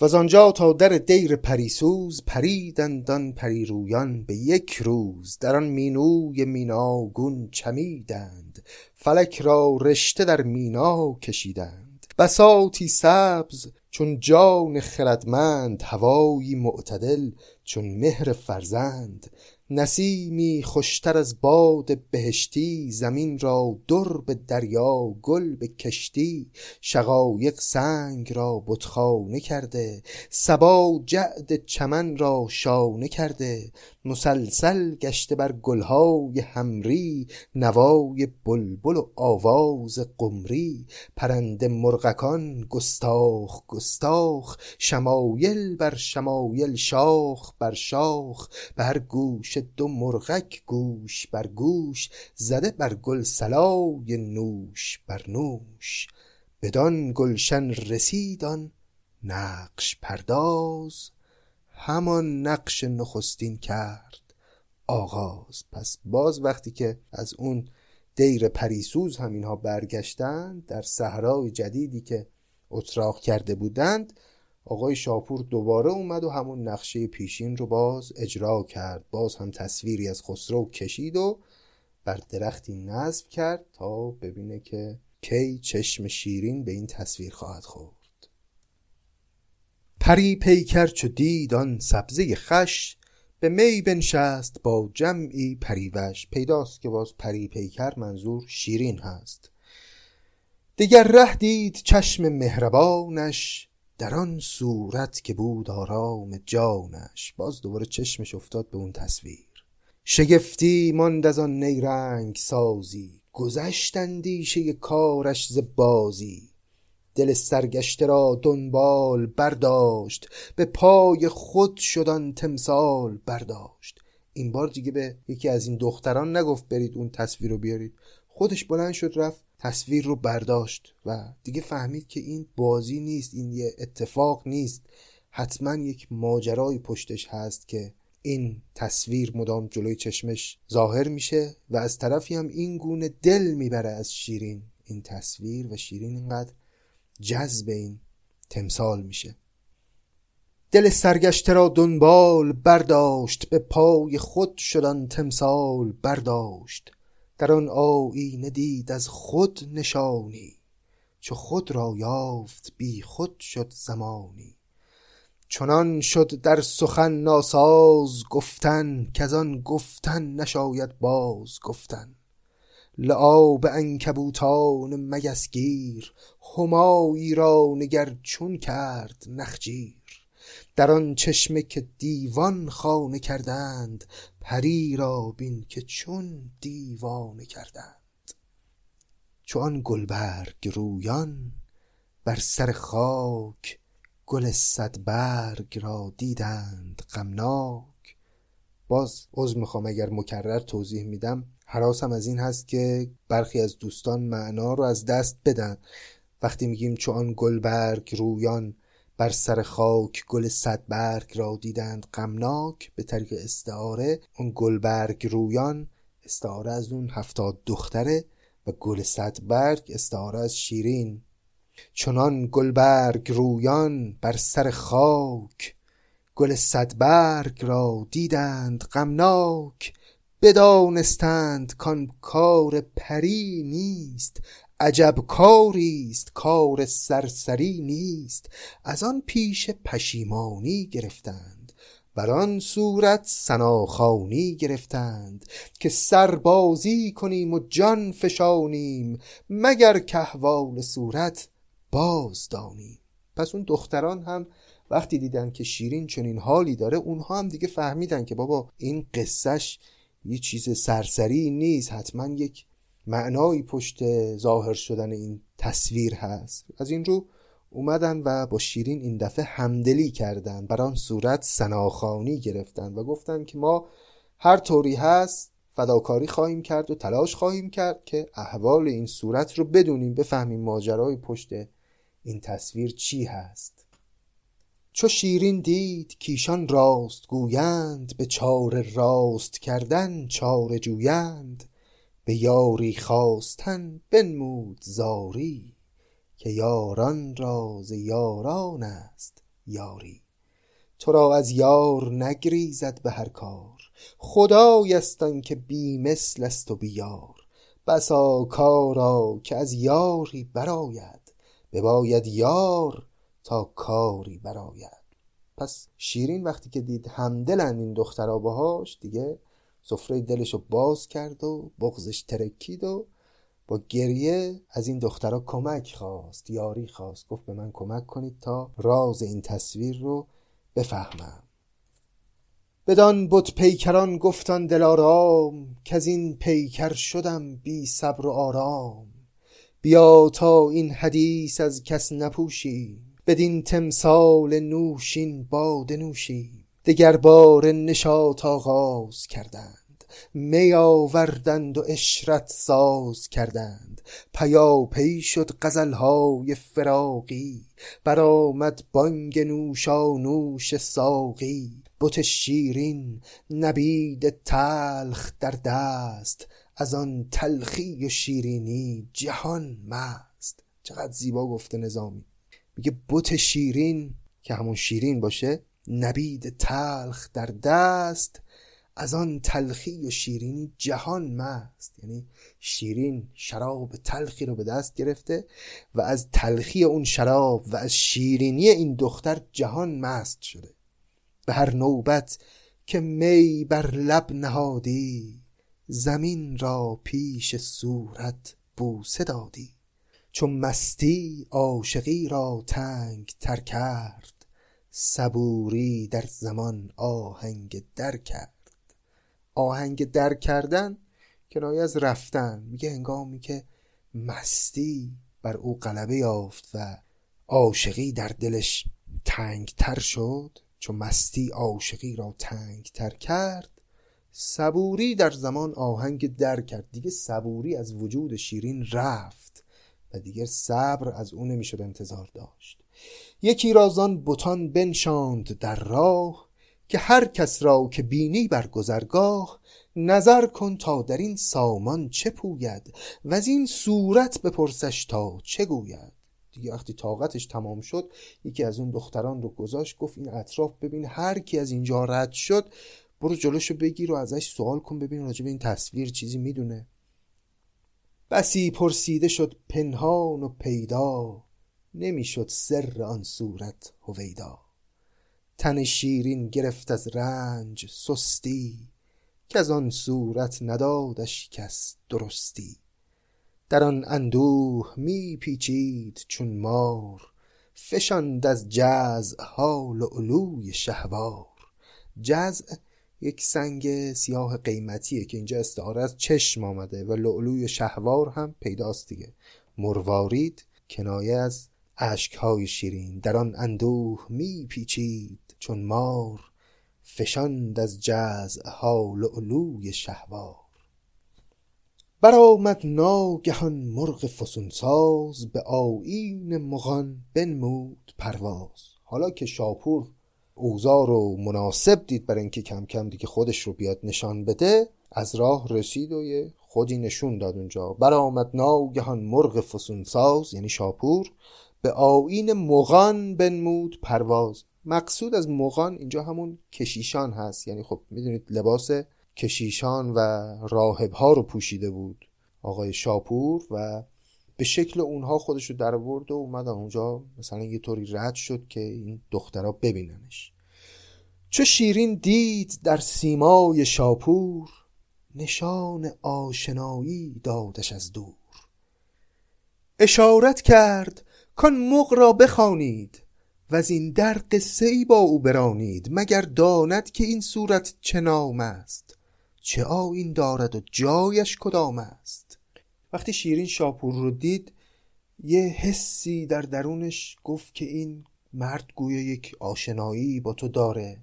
و آنجا تا در دیر پریسوز پریدند آن پریرویان به یک روز در آن مینوی میناگون چمیدند. فلک را رشته در مینا کشیدند. بساطی سبز چون جان خردمند هوایی معتدل چون مهر فرزند. نسیمی خوشتر از باد بهشتی زمین را در به دریا گل به کشتی. شقایق سنگ را بتخانه کرده سبا جعد چمن را شانه کرده. مسلسل گشته بر گلهای همری نوای بلبل و آواز قمری پرنده مرغکان گستاخ گستاخ شمایل بر شمایل شاخ بر شاخ بر گوش دو مرغک گوش بر گوش زده بر گل سلای نوش بر نوش. بدان گلشن رسیدان نقش پرداز همان نقش نخستین کرد. آغاز. پس باز وقتی که از اون دیر پریسوز هم اینها برگشتند در صحرای جدیدی که اتراق کرده بودند آقای شاپور دوباره اومد و همون نقشه پیشین رو باز اجرا کرد. باز هم تصویری از خسرو کشید و بر درختی نصب کرد تا ببینه که کی چشم شیرین به این تصویر خواهد خورد. پری پیکر چو دید آن سبزه خش به می بنشست با جمعی پریوش. پیداست که باز پری پیکر منظور شیرین هست. دیگر ره دید چشم مهربانش در آن صورت که بود آرام جانش. باز دوباره چشمش افتاد به اون تصویر. شگفتی ماند از آن نیرنگ سازی گذشت اندیشه کارش ز بازی. دل سرگشته را دنبال برداشت به پای خود شدن تمثال برداشت. این بار دیگه به یکی از این دختران نگفت برید اون تصویر رو بیارید. خودش بلند شد رفت تصویر رو برداشت و دیگه فهمید که این بازی نیست این یه اتفاق نیست. حتما یک ماجرای پشتش هست که این تصویر مدام جلوی چشمش ظاهر میشه و از طرفی هم این گونه دل می‌بره از شیرین. این تصویر و شیرین اینقدر جذب این تمثال میشه. دل سرگشته را دنبال برداشت به پای خود شدن تمثال برداشت. در آن آیینه دید از خود نشانی چو خود را یافت بی خود شد زمانی. چنان شد در سخن ناساز گفتن که آن گفتن نشاید باز گفتن. لعاب انکبوتان مگسگیر همایی را نگر چون کرد نخجیر. در آن چشمه که دیوان خانه کردند پری را بین که چون دیوانه کردند. چو آن گلبرگ رویان بر سر خاک گل صدبرگ را دیدند غمناک. باز عذر می‌خوام اگر مکرر توضیح میدم. حراسم از این هست که برخی از دوستان معنا رو از دست بدن. وقتی میگیم چو آن گلبرگ رویان بر سر خاک گل صدبرگ را دیدند غمناک به طریق استعاره اون گلبرگ رویان استعاره از اون هفتاد دختره و گل صدبرگ استعاره از شیرین. چنان گلبرگ رویان بر سر خاک گل صدبرگ را دیدند غمناک بدانستند کان کار پری نیست عجب کاری است کار سرسری نیست. از آن پیش پشیمانی گرفتند بر آن صورت سناخانی گرفتند. که سربازی کنیم و جان فشانیم مگر که احوال صورت باز دانیم. پس اون دختران هم وقتی دیدن که شیرین چنین حالی داره اونها هم دیگه فهمیدن که بابا این قصهش یه چیز سرسری نیست. حتما یک معنایی پشت ظاهر شدن این تصویر هست. از این رو اومدن و با شیرین این دفعه همدلی کردن. بر آن صورت سناخانی گرفتن و گفتن که ما هر طوری هست فداکاری خواهیم کرد و تلاش خواهیم کرد که احوال این صورت رو بدونیم بفهمیم ماجرای پشت این تصویر چی هست. چو شیرین دید کیشان راست گویند به چار راست کردن چاره جویند. به یاری خواستن بنمود زاری که یاران را ز یاران است یاری. تو را از یار نگریزد به هر کار خدای است که بی مثل است و بی یار. بسا کارا که از یاری براید بباید یار تا کاری براید پس شیرین وقتی که دید همدلن این دخترها باهاش دیگه سفره دلش رو باز کرد و بغزش ترکید و با گریه از این دخترها کمک خواست یاری خواست. گفت به من کمک کنید تا راز این تصویر رو بفهمم. بدان بود پیکران گفتان دلارام که از این پیکر شدم بی صبر و آرام. بیا تا این حدیث از کس نپوشی بدین تمثال نوشین باده نوشی دگر بار نشاط آغاز کردند. می آوردند و اشرت ساز کردند. پیاپی شد غزلهای فراقی برآمد بانگ نوشانوش ساقی بت شیرین نبید تلخ در دست از آن تلخی و شیرینی جهان مست. چقدر زیبا گفته نظامی. میگه بت شیرین که همون شیرین باشه نبید تلخ در دست از آن تلخی و شیرینی جهان مست. یعنی شیرین شراب تلخی رو به دست گرفته و از تلخی اون شراب و از شیرینی این دختر جهان مست شده. به هر نوبت که می بر لب نهادی زمین را پیش صورت بوسه دادی. چون مستی عاشقی را تنگ تر کرد صبوری در زمان آهنگ در کرد. آهنگ در کردن کنایه از رفتن میگه هنگامی که مستی بر او غلبه یافت و عاشقی در دلش تنگ تر شد چون مستی عاشقی را تنگ تر کرد صبوری در زمان آهنگ در کرد. دیگه صبوری از وجود شیرین رفت. و دیگر صبر از او نمی‌شد انتظار داشت. یکی رازان بتان بنشاند در راه که هر کس را که بینی بر گذرگاه نظر کن تا در این سامان چه پوید و از این صورت بپرسش تا چه گوید. دیگه وقتی طاقتش تمام شد یکی از اون دختران رو گذاشت گفت این اطراف ببین هر کی از اینجا رد شد برو جلوشو بگیر و ازش سوال کن ببین راجع به این تصویر چیزی می‌دونه. بسی پرسیده شد پنهان و پیدا نمی‌شد سر آن صورت هویدا. تن شیرین گرفت از رنج سستی که از آن صورت ندادش کس درستی. در آن اندوه می پیچید چون مار فشاند از جزع ها لؤلوی شهوار. جزع یک سنگ سیاه قیمتیه که اینجا استعاره از چشم آمده و لؤلوی شهوار هم پیداست دیگه. مروارید کنایه از های شیرین در آن اندوه می پیچید چون مار فشاند از جزع ها لؤلوی شهوار. برآمد ناگهان مرغ فسونساز به آیین مغان بنمود پرواز. حالا که شاپور اوزار رو مناسب دید برای اینکه کم کم دیگه خودش رو بیاد نشان بده از راه رسید و یه خودی نشون داد اونجا. برآمد ناگهان مرغ فسونساز یعنی شاپور به آیین مغان بنمود پرواز. مقصود از مغان اینجا همون کشیشان هست. یعنی خب می‌دونید لباس کشیشان و راهب ها رو پوشیده بود. آقای شاپور و به شکل اونها خودش رو در ورد و اومدن اونجا مثلا یه طوری رد شد که این دخترها ببیننش. چو شیرین دید در سیمای شاپور نشان آشنایی دادش از دور. اشارت کرد کان مغ را بخوانید و از این در قصه ای با او برانید مگر داند که این صورت چه نام است؟ چه آیین دارد و جایش کدام است؟ وقتی شیرین شاپور رو دید یه حسی در درونش گفت که این مرد گویا یک آشنایی با تو داره.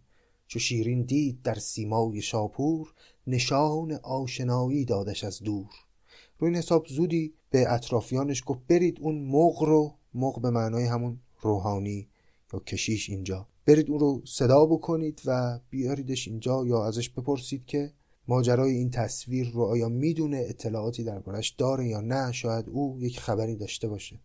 چو شیرین دید در سیمای شاپور نشان آشنایی دادش از دور. روی این حساب زودی به اطرافیانش گفت برید اون مغ رو مغ به معنای همون روحانی یا کشیش اینجا. برید اون رو صدا بکنید و بیاریدش اینجا یا ازش بپرسید که ماجرای این تصویر رو آیا می‌دونه اطلاعاتی دربارش داره یا نه؟ شاید او یک خبری داشته باشه.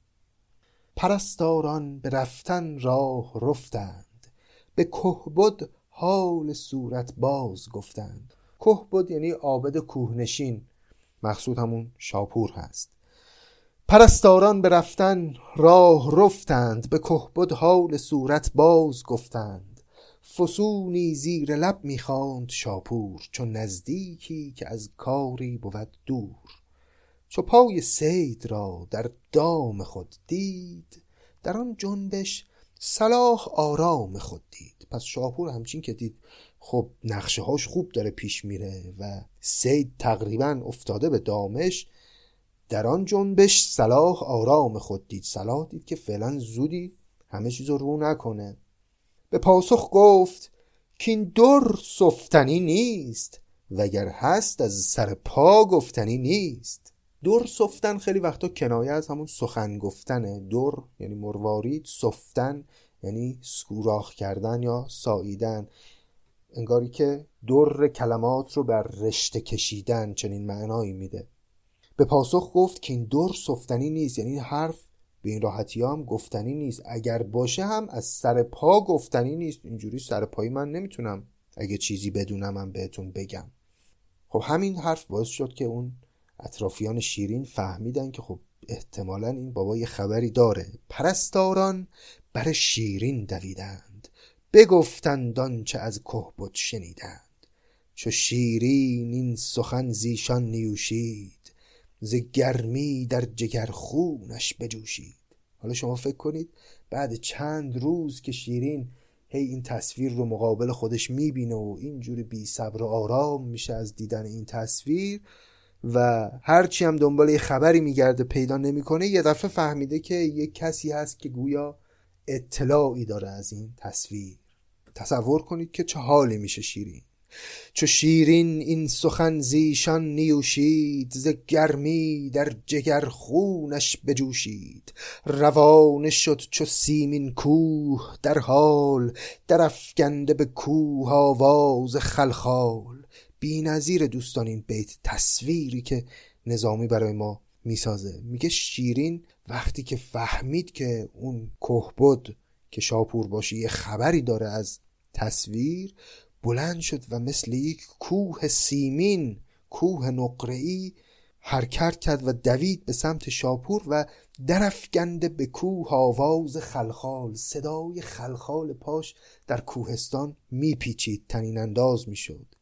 پرستاران به رفتن راه رفتند. به کهبد حال صورت باز گفتند. کهبد یعنی عابد کوهنشین. مقصود همون شاپور هست. پرستاران به رفتن راه رفتند. به کهبد حال صورت باز گفتند. فسونی زیر لب می‌خواند شاپور چون نزدیکی که از کاری بود دور. چو پای سید را در دام خود دید در آن جنبش صلاح آرام خود دید. پس شاپور همچین که دید خب نقشه هاش خوب داره پیش میره و سید تقریبا افتاده به دامش در آن جنبش صلاح آرام خود دید. صلاح دید که فعلا زودی همه چیز رو نکنه. به پاسخ گفت که این در صفتنی نیست وگر هست از سر پا گفتنی نیست. دور سفتن خیلی وقتا کنایه از همون سخن گفتنه. دور یعنی مروارید سفتن یعنی سوراخ کردن یا ساییدن. انگاری که در کلمات رو بر رشته کشیدن چنین معنایی میده. به پاسخ گفت که این در سفتنی نیست یعنی حرف به این راحتی هم گفتنی نیست. اگر باشه هم از سر پا گفتنی نیست. اینجوری سر پایی من نمی‌تونم اگه چیزی بدونم من بهتون بگم. خب همین حرف باعث شد که اون اطرافیان شیرین فهمیدن که خب احتمالا این بابا یه خبری داره. پرستاران بر شیرین دویدند. بگفتند چه از کهبت شنیدند. چو شیرین این سخن زیشان نیوشید ز گرمی در جگر خونش بجوشید. حالا شما فکر کنید بعد چند روز که شیرین هی این تصویر رو مقابل خودش می‌بینه و اینجوری بی صبر و آرام میشه از دیدن این تصویر و هرچی هم دنبال یه خبری میگرده پیدا نمی‌کنه یه دفعه فهمیده که یه کسی هست که گویا اطلاعی داره از این تصویر. تصور کنید که چه حالی میشه شیرین. چو شیرین این سخن زیشان نیوشید ز گرمی در جگر خونش بجوشید. روانه شد چو سیمین کوه در حال درفکنده به کوه آواز خلخال. نظیر دوستان این بیت تصویری که نظامی برای ما می‌سازه. میگه شیرین وقتی که فهمید که اون کهبد که شاپور باشه یه خبری داره از تصویر بلند شد و مثل یک کوه سیمین کوه نقره‌ای حرکت کرد و دوید به سمت شاپور و درفگنده به کوه آواز خلخال صدای خلخال پاش در کوهستان میپیچید. تنین انداز می‌شد.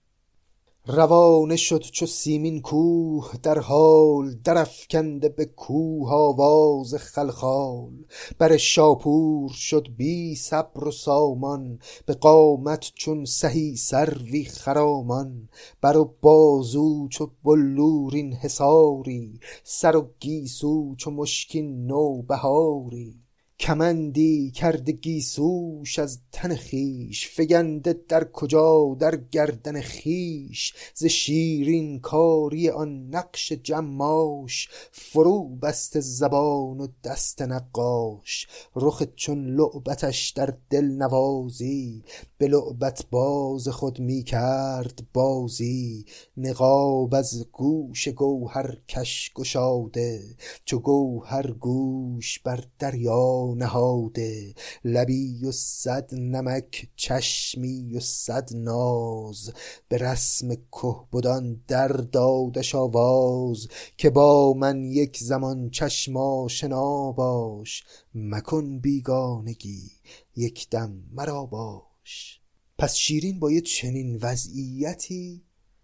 روانه شد چو سیمین کوه در حال درفکنده به کوه آواز خلخال. بر شاپور شد بی صبر و سامان به قامت چون سهی سروی خرامان. بر و بازو چو بلورین حصاری سر و گیسو چو مشکین بهاری کمندی کرده گیسوش از تن خیش فگنده در کجا در گردن خیش ز شیرین کاری آن نقش جماش فرو بست زبان و دست نقاش. رخ چون لعبتش در دل نوازی به لعبت باز خود می کرد بازی. نقاب از گوش گوهر کش گشاده چو گوهر گوش بر دریا نهاده. لبی و صد نمک چشمی و صد ناز. به رسم کهبدان در دادش آواز. که با من یک زمان چشم آشنا باش. مکن بیگانگی یک دم مرا باش. پس شیرین با یک چنین وضعیتی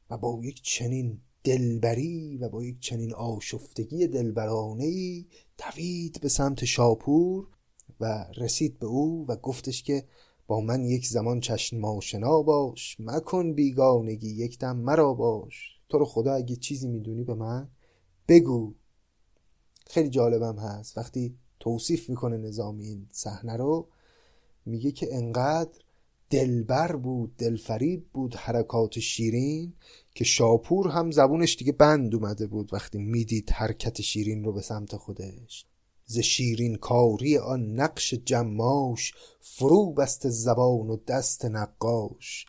و با یک چنین دلبری و با یک چنین آشفتگی دلبرانه ای دوید به سمت شاپور. و رسید به او و گفتش که با من یک زمان چشم آشنا باش مکن بیگانگی یک دم مرا باش. تو رو خدا اگه چیزی می‌دونی به من بگو. خیلی جالبم هست. وقتی توصیف می‌کنه نظامی این صحنه رو میگه که انقدر دلبر بود دلفریب بود حرکات شیرین که شاپور هم زبونش دیگه بند اومده بود وقتی می‌دید حرکت شیرین رو به سمت خودش. ز شیرین کاری آن نقش جماش فرو بست زبان و دست نقاش.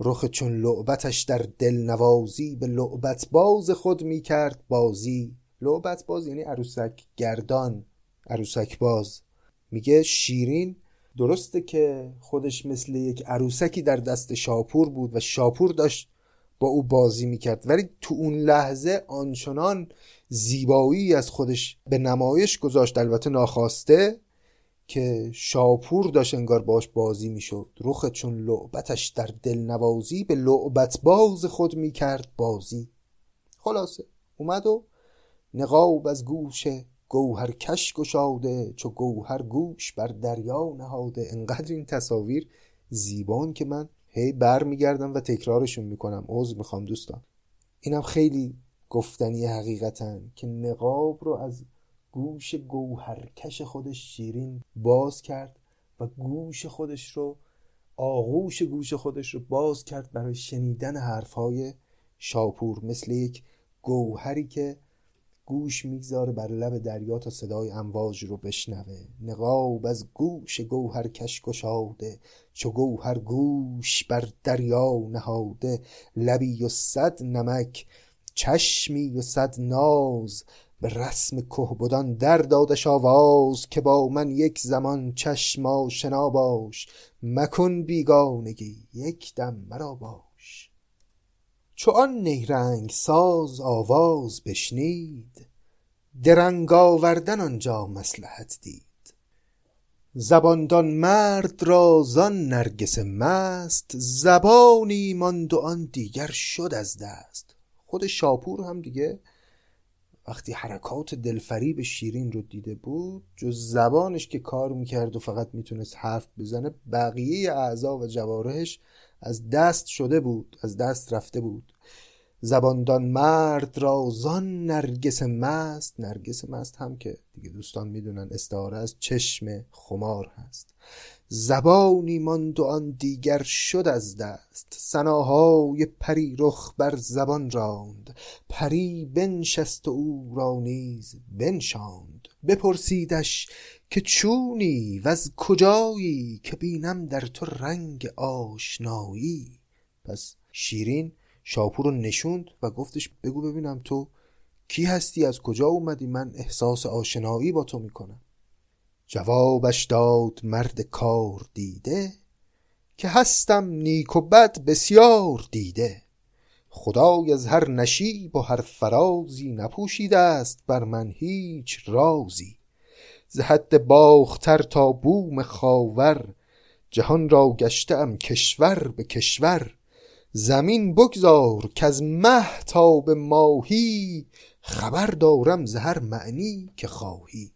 رخ چون لعبتش در دل نوازی به لعبت باز خود می کرد بازی. لعبت باز یعنی عروسک گردان عروسک باز. میگه شیرین درسته که خودش مثل یک عروسکی در دست شاپور بود و شاپور داشت با او بازی می‌کرد ولی تو اون لحظه آنچنان زیبایی از خودش به نمایش گذاشت البته ناخواسته که شاپور داشت انگار باش بازی می‌شد. رخ چون لعبتش در دل نوازی به لعبت باز خود می‌کرد بازی. خلاصه اومد و نقاب از گوش گوهر کش گشاده چو گوهر گوش بر دریا نهاده. انقدر این تصاویر زیبان که من هی بر میگردم و تکرارشون می‌کنم. عضو می‌خوام دوستان. اینم خیلی گفتنی حقیقتا که نقاب رو از گوش گوهرکش خودش شیرین باز کرد و گوش خودش رو آغوش گوش خودش رو باز کرد برای شنیدن حرفهای شاپور مثل یک گوهری که گوش می‌گذاره بر لب دریا تا صدای امواج رو بشنوه. نقاب از گوش گوهر کش گشاده چو گوهر گوش بر دریا نهاده. لبی و صد نمک چشمی و صد ناز به رسم کهبدان در دادش آواز که با من یک زمان چشم آشنا باش مکن بیگانگی یک دم مرا باش. چو آن نیرنگ ساز آواز بشنید درنگ آوردن آنجا مصلحت دید. زباندان مرد را زان نرگس مست زبانی ماند و آن دیگر شد از دست. خود شاپور هم دیگه وقتی حرکات دلفریب شیرین رو دیده بود جز زبانش که کار می‌کرد و فقط می‌تونست حرف بزنه بقیه اعضا و جوارحش از دست شده بود از دست رفته بود. زباندان مرد را زان نرگس مست نرگس مست هم که دیگه دوستان می‌دونن استعاره از چشم خمار هست. زبانی ماند و آن دیگر شد از دست. سناهای پری رخ بر زبان راند. پری بنشست و او را نیز بنشاند. بپرسیدش که چونی و از کجایی که بینم در تو رنگ آشنایی؟ پس شیرین شاپور رو نشوند و گفتش بگو ببینم تو کی هستی؟ از کجا اومدی؟ من احساس آشنایی با تو می‌کنم. جوابش داد مرد کار دیده که هستم نیک و بد بسیار دیده. خدای از هر نشیب و هر فرازی نپوشیده است بر من هیچ رازی. ز حد باختر تا بوم خاور جهان را گشته کشور به کشور. زمین بگذار از مه تا به ماهی خبر دارم ز هر معنی که خواهی.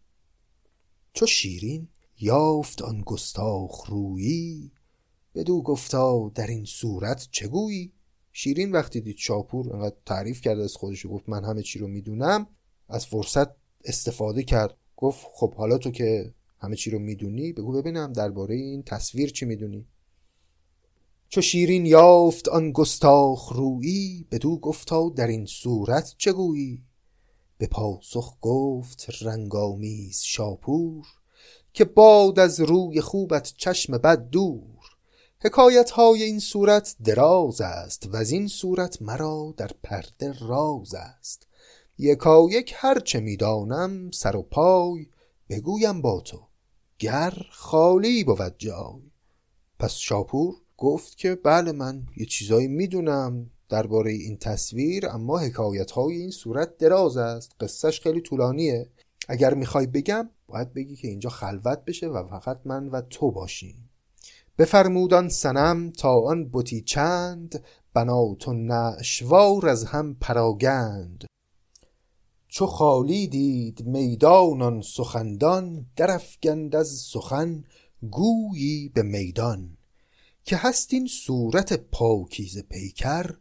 چو شیرین یافت آن گستاخ رویی. بدو گفتا در این صورت چه گویی؟ شیرین وقتی دید شاپور انقدر تعریف کرده از خودش گفت من همه چی رو می‌دونم. از فرصت استفاده کرد. گفت خب حالا تو که همه چی رو می‌دونی بگو ببینم درباره این تصویر چی می‌دونی. چو شیرین یافت آن گستاخ رویی بدو گفتا در این صورت چه گویی؟ به پاسخ گفت رنگامیز شاپور که باد از روی خوبت چشم بد دور. حکایت های این صورت دراز است و از این صورت مرا در پرده راز است. یکایک هرچه می‌دانم سر و پای بگویم با تو. گر خالی بود جای. پس شاپور گفت که بله من یه چیزایی می‌دونم. درباره این تصویر اما حکایت های این صورت دراز است. قصهش خیلی طولانیه. اگر می‌خوای بگم باید بگی که اینجا خلوت بشه و فقط من و تو باشیم. بفرمودان سنم تا آن بتی چند بنات و نشوار از هم پراگند. چو خالی دید میدان آن سخندان درفگند از سخن گویی به میدان. که هست این صورت پاکیز پیکر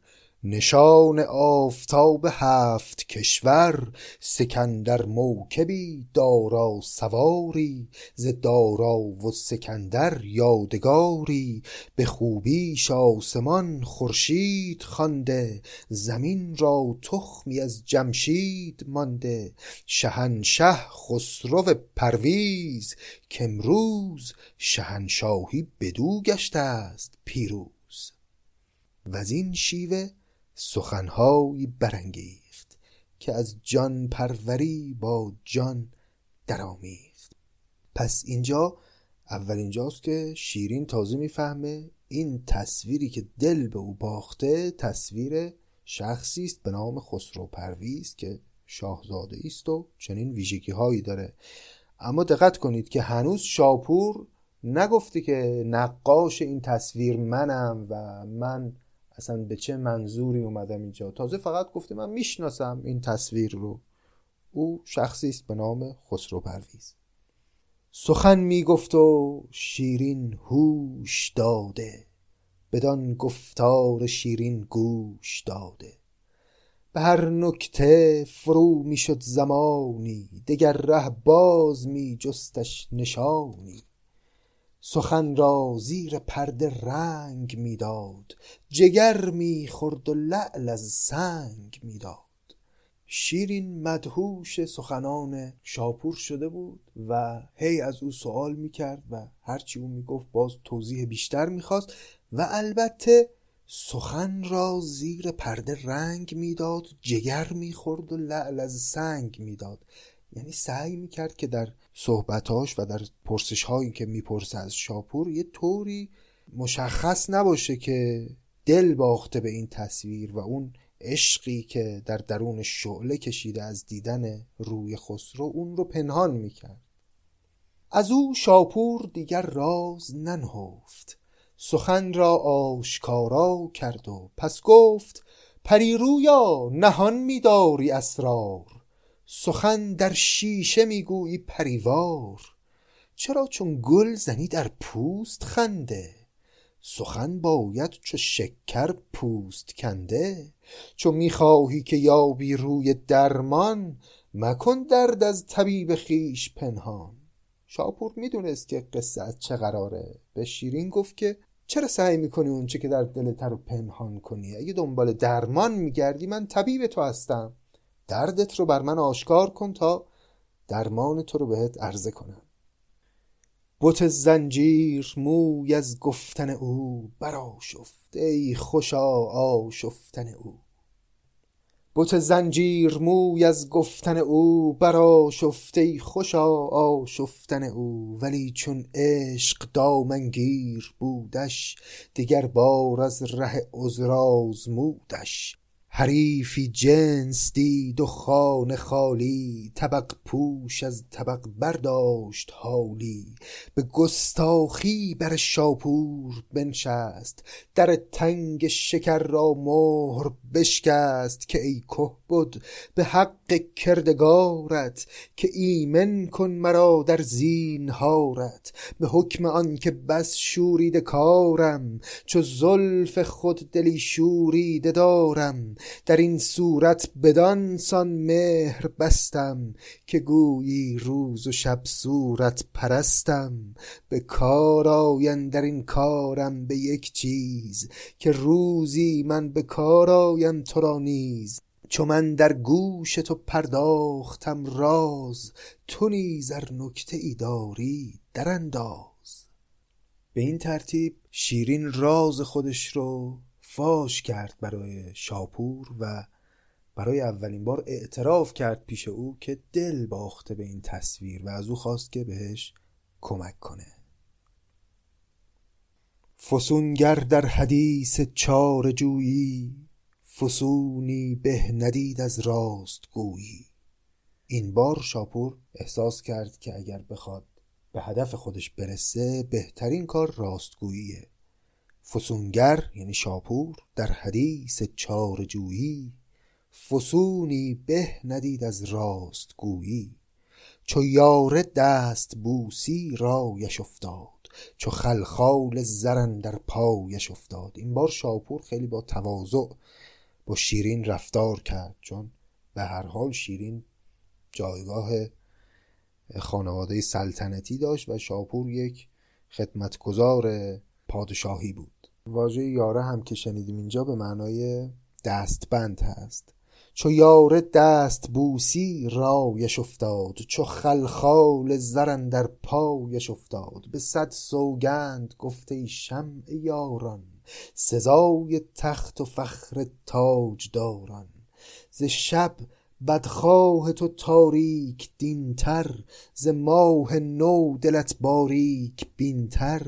نشان آفتاب هفت کشور سکندر موکبی دارا سواری ز دارا و سکندر یادگاری. به خوبیش آسمان خورشید خوانده زمین را تخمی از جمشید مانده. شهنشه خسرو پرویز کامروز شهنشاهی بدو گشته است پیروز. وزین شیوه سخنهایی برانگیخت که از جان پروری با جان درآمیخت. پس اینجا اول اینجاست که شیرین تازه می‌فهمه این تصویری که دل به او باخته تصویر شخصی است به نام خسرو پرویز که شاهزاده است و چنین ویژگی هایی داره. اما دقت کنید که هنوز شاپور نگفته که نقاش این تصویر منم و من اصلا به چه منظوری اومدم اینجا. تازه فقط گفته من می‌شناسم این تصویر رو. او شخصی است به نام خسرو پرویز. سخن می‌گفت و شیرین هوش داده. بدان گفتار شیرین گوش داده. به هر نکته فرو می‌شد زمانی. دگر ره باز می جستش نشانی. سخن را زیر پرده رنگ می‌داد جگر می‌خورد و لعل از سنگ می‌داد. شیرین مدهوش سخنان شاپور شده بود و هی از او سوال می‌کرد و هرچی او می‌گفت باز توضیح بیشتر می‌خواست و البته سخن را زیر پرده رنگ می‌داد جگر می‌خورد و لعل از سنگ می‌داد. یعنی سعی می‌کرد که در صحبتاش و در پرسش هایی که می‌پرسه از شاپور یه طوری مشخص نباشه که دل باخته به این تصویر و اون عشقی که در درون شعله کشیده از دیدن روی خسرو اون رو پنهان می‌کرد. از او شاپور دیگر راز ننهفت. سخن را آشکارا کرد و پس گفت پریرویا نهان میداری اسرار. سخن در شیشه می‌گویی پریوار. چرا چون گل زنی در پوست خنده؟ سخن باید چو شکر پوست کنده. چو می‌خواهی که یابی روی درمان مکن درد از طبیب خیش پنهان. شاپور می‌دونست که قصه از چه قراره. به شیرین گفت که چرا سعی می‌کنی اونچه که در دلت رو پنهان کنی؟ اگه دنبال درمان میگردی من طبیب تو هستم. دردت رو بر من آشکار کن تا درمان تو رو بهت عرضه کنم. بت زنجیر موی از گفتن او برآشفت ای خوشا آشفتن او. بت زنجیر موی از گفتن او برآشفت ای خوشا آشفتن او. ولی چون عشق دامنگیر بودش دگر بار از ره عذر آزمودش. حریفی جنس دید و خانه خالی طبق پوش از طبق برداشت حالی. به گستاخی بر شاپور بنشست در تنگ شکر را مهر بشکست که ای کهبد به حق کردگارت که ایمن کن مرا در زینهارت. به حکم آن که بس شوریده کارم چو زلف خود دلی شوریده دارم. در این صورت بدان سان مهر بستم که گویی روز و شب صورت پرستم. به کار آین در این کارم به یک چیز که روزی من به کار آیم تو را نیز. چو من در گوش تو پرداختم راز تو نیز ار نکته ای داری درانداز به این ترتیب شیرین راز خودش رو فاش کرد برای شاپور و برای اولین بار اعتراف کرد پیش او که دل باخته به این تصویر و از او خواست که بهش کمک کنه. فسونگر در حدیث چار جویی فسونی به ندید از راست گویی. این بار شاپور احساس کرد که اگر بخواد به هدف خودش برسه بهترین کار راستگوییه. فسونگر یعنی شاپور در حدیث چار جویی. فسونی به ندید از راستگویی چو یاره دست بوسی رایش افتاد. چو خلخال زرن در پایش افتاد. این بار شاپور خیلی با تواضع با شیرین رفتار کرد. چون به هر حال شیرین جایگاه خانواده سلطنتی داشت و شاپور یک خدمتگزار پادشاهی بود. واژه یاره هم که شنیدیم اینجا به معنای دستبند هست. چو یاره دست بوسی رایش افتاد چو خلخال زرن در پایش افتاد. به صد سوگند گفته ای شمع یاران سزای تخت و فخر تاج داران ز شب بدخواه تو تاریک دینتر ز ماه نو دلت باریک بینتر.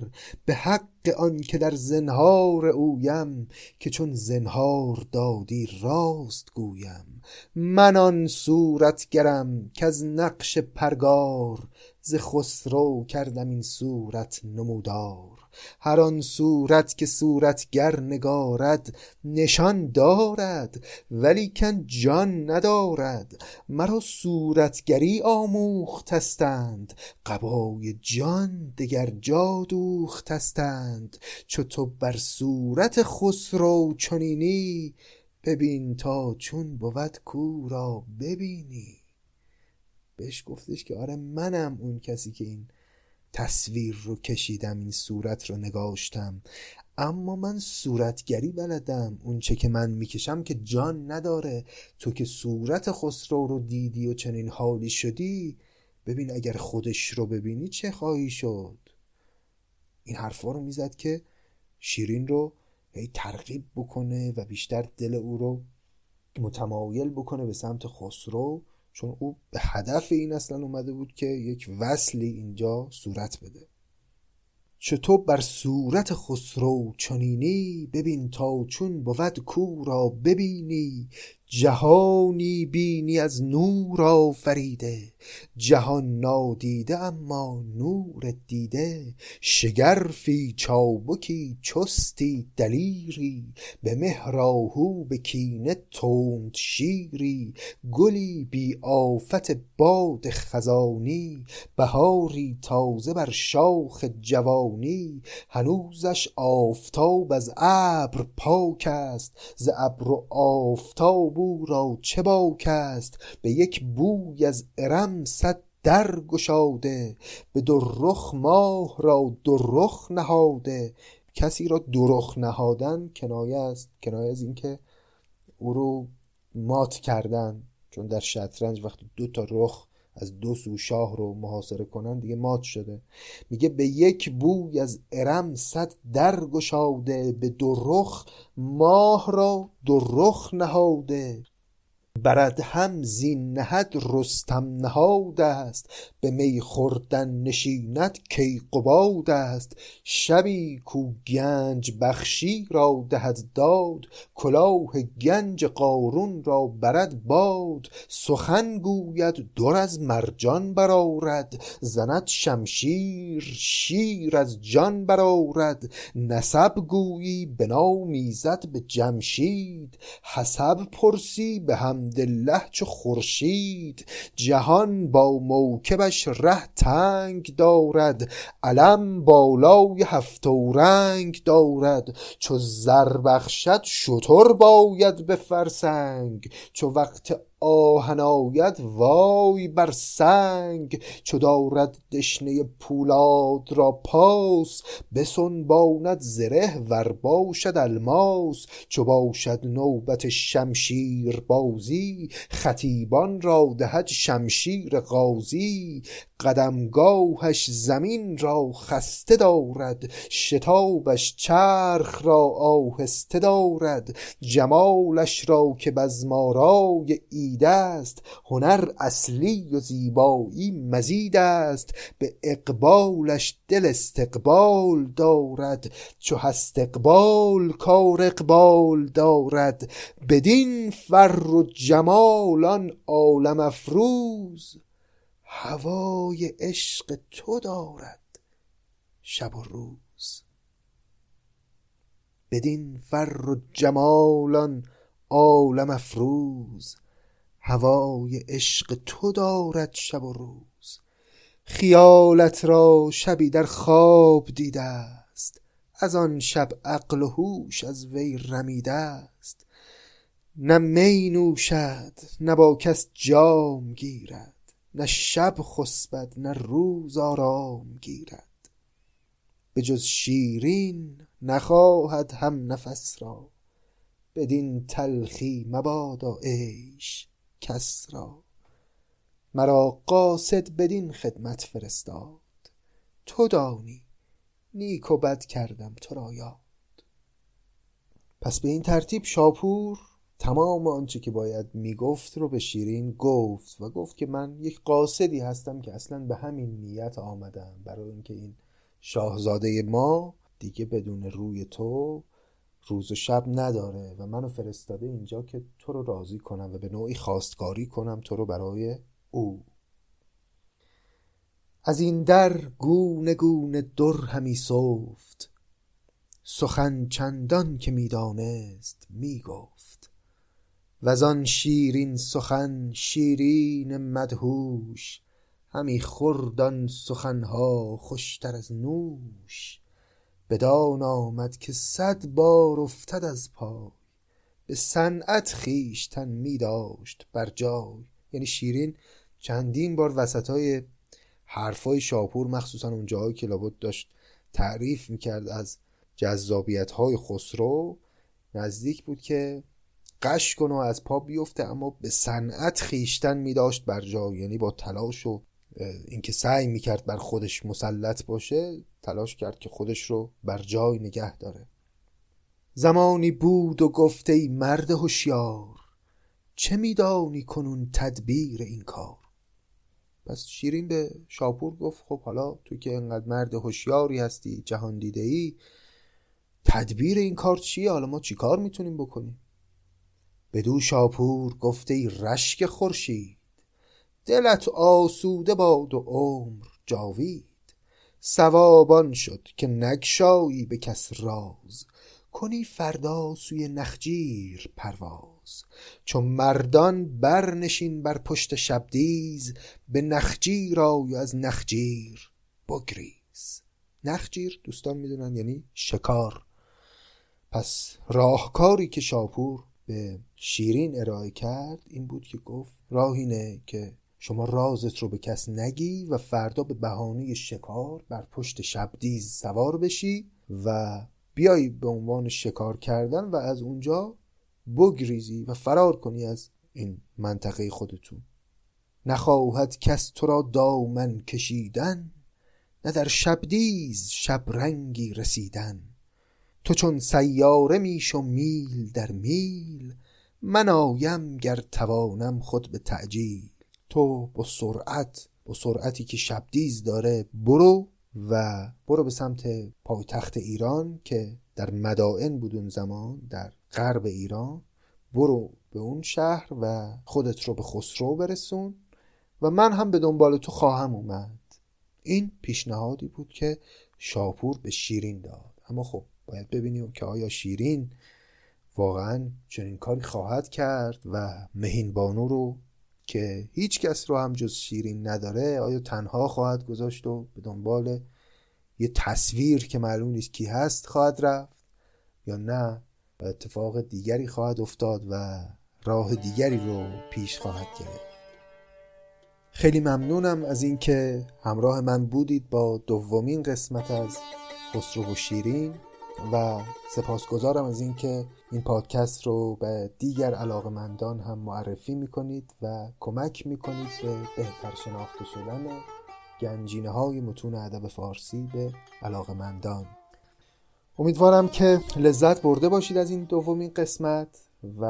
به حق آن که در زنهار اویم که چون زنهار دادی راست گویم. من آن صورتگرم از نقش پرگار ز خسرو کردم این صورت نمودار. هر آن صورت که صورتگر نگارد نشان دارد ولیکن جان ندارد. مرا صورتگری آموختستند قبای جان دگر جا دوختستند. چو تو بر صورت خسرو چنینی ببین تا چون بود کو را ببینی. بهش گفتش که آره منم اون کسی که این تصویر رو کشیدم این صورت رو نگاشتم. اما من صورتگری بلدم. اون چه که من می‌کشم که جان نداره. تو که صورت خسرو رو دیدی و چنین حالی شدی ببین اگر خودش رو ببینی چه خواهی شد؟ این حرفا رو می‌زد که شیرین رو هی ترغیب بکنه و بیشتر دل او رو متمایل بکنه به سمت خسرو. چون او به هدف این اصلا اومده بود که یک وصلی اینجا صورت بده. چطور بر صورت خسرو چنینی؟ ببین تا چون بود کو را ببینی. جهانی بینی از نور آفریده جهان نادیده اما نور دیده. شگرفی چابکی چستی دلیری به مهر به کینه تند شیری. گلی بی آفت باد خزانی بهاری تازه بر شاخ جوانی. هنوزش آفتاب از ابر پاک است ز ابر و آفتاب او را چه باک است؟ به یک بوی از ارم صد در گشاده به رخ ماه را رخ نهاده. کسی را رخ نهادن کنایه است کنایه از اینکه او رو مات کردن. چون در شطرنج وقتی دو تا رخ از دو سو شاه رو محاصره کنن دیگه مات شده. میگه به یک بوی از ارم صد در گشاده به دو رخ ماه را دو رخ نهاده. برد هم زین نهد رستم نهاد است به می خوردن نشیند کیقباد است. شبی کو گنج بخشی را دهد داد کلاه گنج قارون را برد باد. سخن گوید در از مرجان برآرد زند شمشیر شیر از جان برآرد. نسب گویی بنامیزد به جمشید حسب پرسی به حمدالله چو خورشید. جهان با موکبش ره تنگ دارد. علم بالای هفت رنگ دارد. چو زر بخشد شتر باید به فرسنگ. چو وقت آهن آید وای بر سنگ چو دارد دشنه پولاد را پاس بسنباند زره ور باشد الماس چو باشد نوبت شمشیر بازی خطیبان را دهد شمشیر غازی قدمگاهش زمین را خسته دارد شتابش چرخ را آهسته دارد جمالش را که بزمارای عید است. هنر اصلی و زیبایی مزید است. به اقبالش دل استقبال دارد. چو هست اقبال کار اقبال دارد. بدین فر و جمالان عالم افروز. هوای عشق تو دارد شب و روز. بدین فر و جمالان عالم افروز. هوای عشق تو دارد شب و روز. خیالت را شبی در خواب دیده است. از آن شب عقل و هوش از وی رمیده است. نه می نوشد نه با کس جام گیرد. نه شب خسبد نه روز آرام گیرد. به جز شیرین نخواهد هم نفس را. بدین تلخی مبادا عیش. کس را. مرا قاصد بدین خدمت فرستاد. تو دانی نیک و بد کردم تو را یاد. پس به این ترتیب شاپور تمام آنچه که باید می‌گفت رو به شیرین گفت و گفت که من یک قاصدی هستم که اصلا به همین نیت آمدم. برای اینکه این شاهزاده ما دیگه بدون روی تو روز و شب نداره و منو فرستاده اینجا که تو رو راضی کنم و به نوعی خواستگاری کنم تو رو برای او. از این در گونه گونه در همی صفت سخن چندان که می‌دانست می‌گفت و آن شیرین سخن شیرین مدهوش همی خورد سخنها خوشتر از نوش. بدان آمد که صد بار افتد از پای. به صنعت خویشتن می داشت بر جای. یعنی شیرین چندین بار وسط های حرفای شاپور مخصوصا جاهایی که لابد داشت تعریف می‌کرد از جذابیت های خسرو نزدیک بود که قش کنه و از پا بیفته اما به صنعت خیشتن می داشت بر جا یعنی با تلاش و اینکه سعی می‌کرد بر خودش مسلط باشه تلاش کرد که خودش رو بر جای نگه داره. زمانی بود و گفته ای مرد هوشیار چه میدانی کنون تدبیر این کار؟ پس شیرین به شاپور گفت خب حالا تو که انقدر مرد هوشیاری هستی جهان دیده ای تدبیر این کار چیه؟ حالا ما چی کار می‌تونیم بکنیم؟ بدو شاپور گفته ای رشک خورشید دلت آسوده باد و عمر جاوید. سوابان شد که نگشایی به کس راز. کنی فردا سوی نخجیر پرواز. چون مردان برنشین بر پشت شبدیز به نخجیر آی از نخجیر بگریز. نخجیر دوستان می‌دونن یعنی شکار. پس راهکاری که شاپور به شیرین ارائه کرد این بود که گفت راهینه که شما رازت رو به کس نگی و فردا به بهانه شکار بر پشت شبدیز سوار بشی و بیایی به عنوان شکار کردن و از اونجا بگریزی و فرار کنی از این منطقه خودتون. نخواهد کس تو را دامن کشیدن نه در شبدیز شبرنگی رسیدن. تو چون سیاره میش و میل در میل من آیم گر توانم خود به تعجیل. تو با سرعت با سرعتی که شبدیز داره برو و برو به سمت پایتخت ایران که در مدائن بود اون زمان در غرب ایران. برو به اون شهر و خودت رو به خسرو برسون و من هم به دنبال تو خواهم اومد. این پیشنهادی بود که شاپور به شیرین داد. اما خب باید ببینیم که آیا شیرین واقعا چنین کاری خواهد کرد و مهین بانو رو که هیچ کس رو هم جز شیرین نداره. آیا تنها خواهد گذاشت و به دنبال یه تصویر که معلوم نیست کی هست خواهد رفت یا نه؟ و اتفاق دیگری خواهد افتاد و راه دیگری رو پیش خواهد گرفت. خیلی ممنونم از اینکه همراه من بودید با دومین قسمت از خسرو و شیرین و سپاسگزارم از اینکه این پادکست رو به دیگر علاقمندان هم معرفی می‌کنید و کمک می‌کنید به بهتر شناخته شدن گنجینه های متون ادب فارسی به علاقمندان. امیدوارم که لذت برده باشید از این دومین قسمت و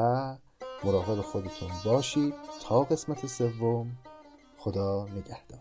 مراقب خودتون باشید تا قسمت سوم. خدا نگهدار.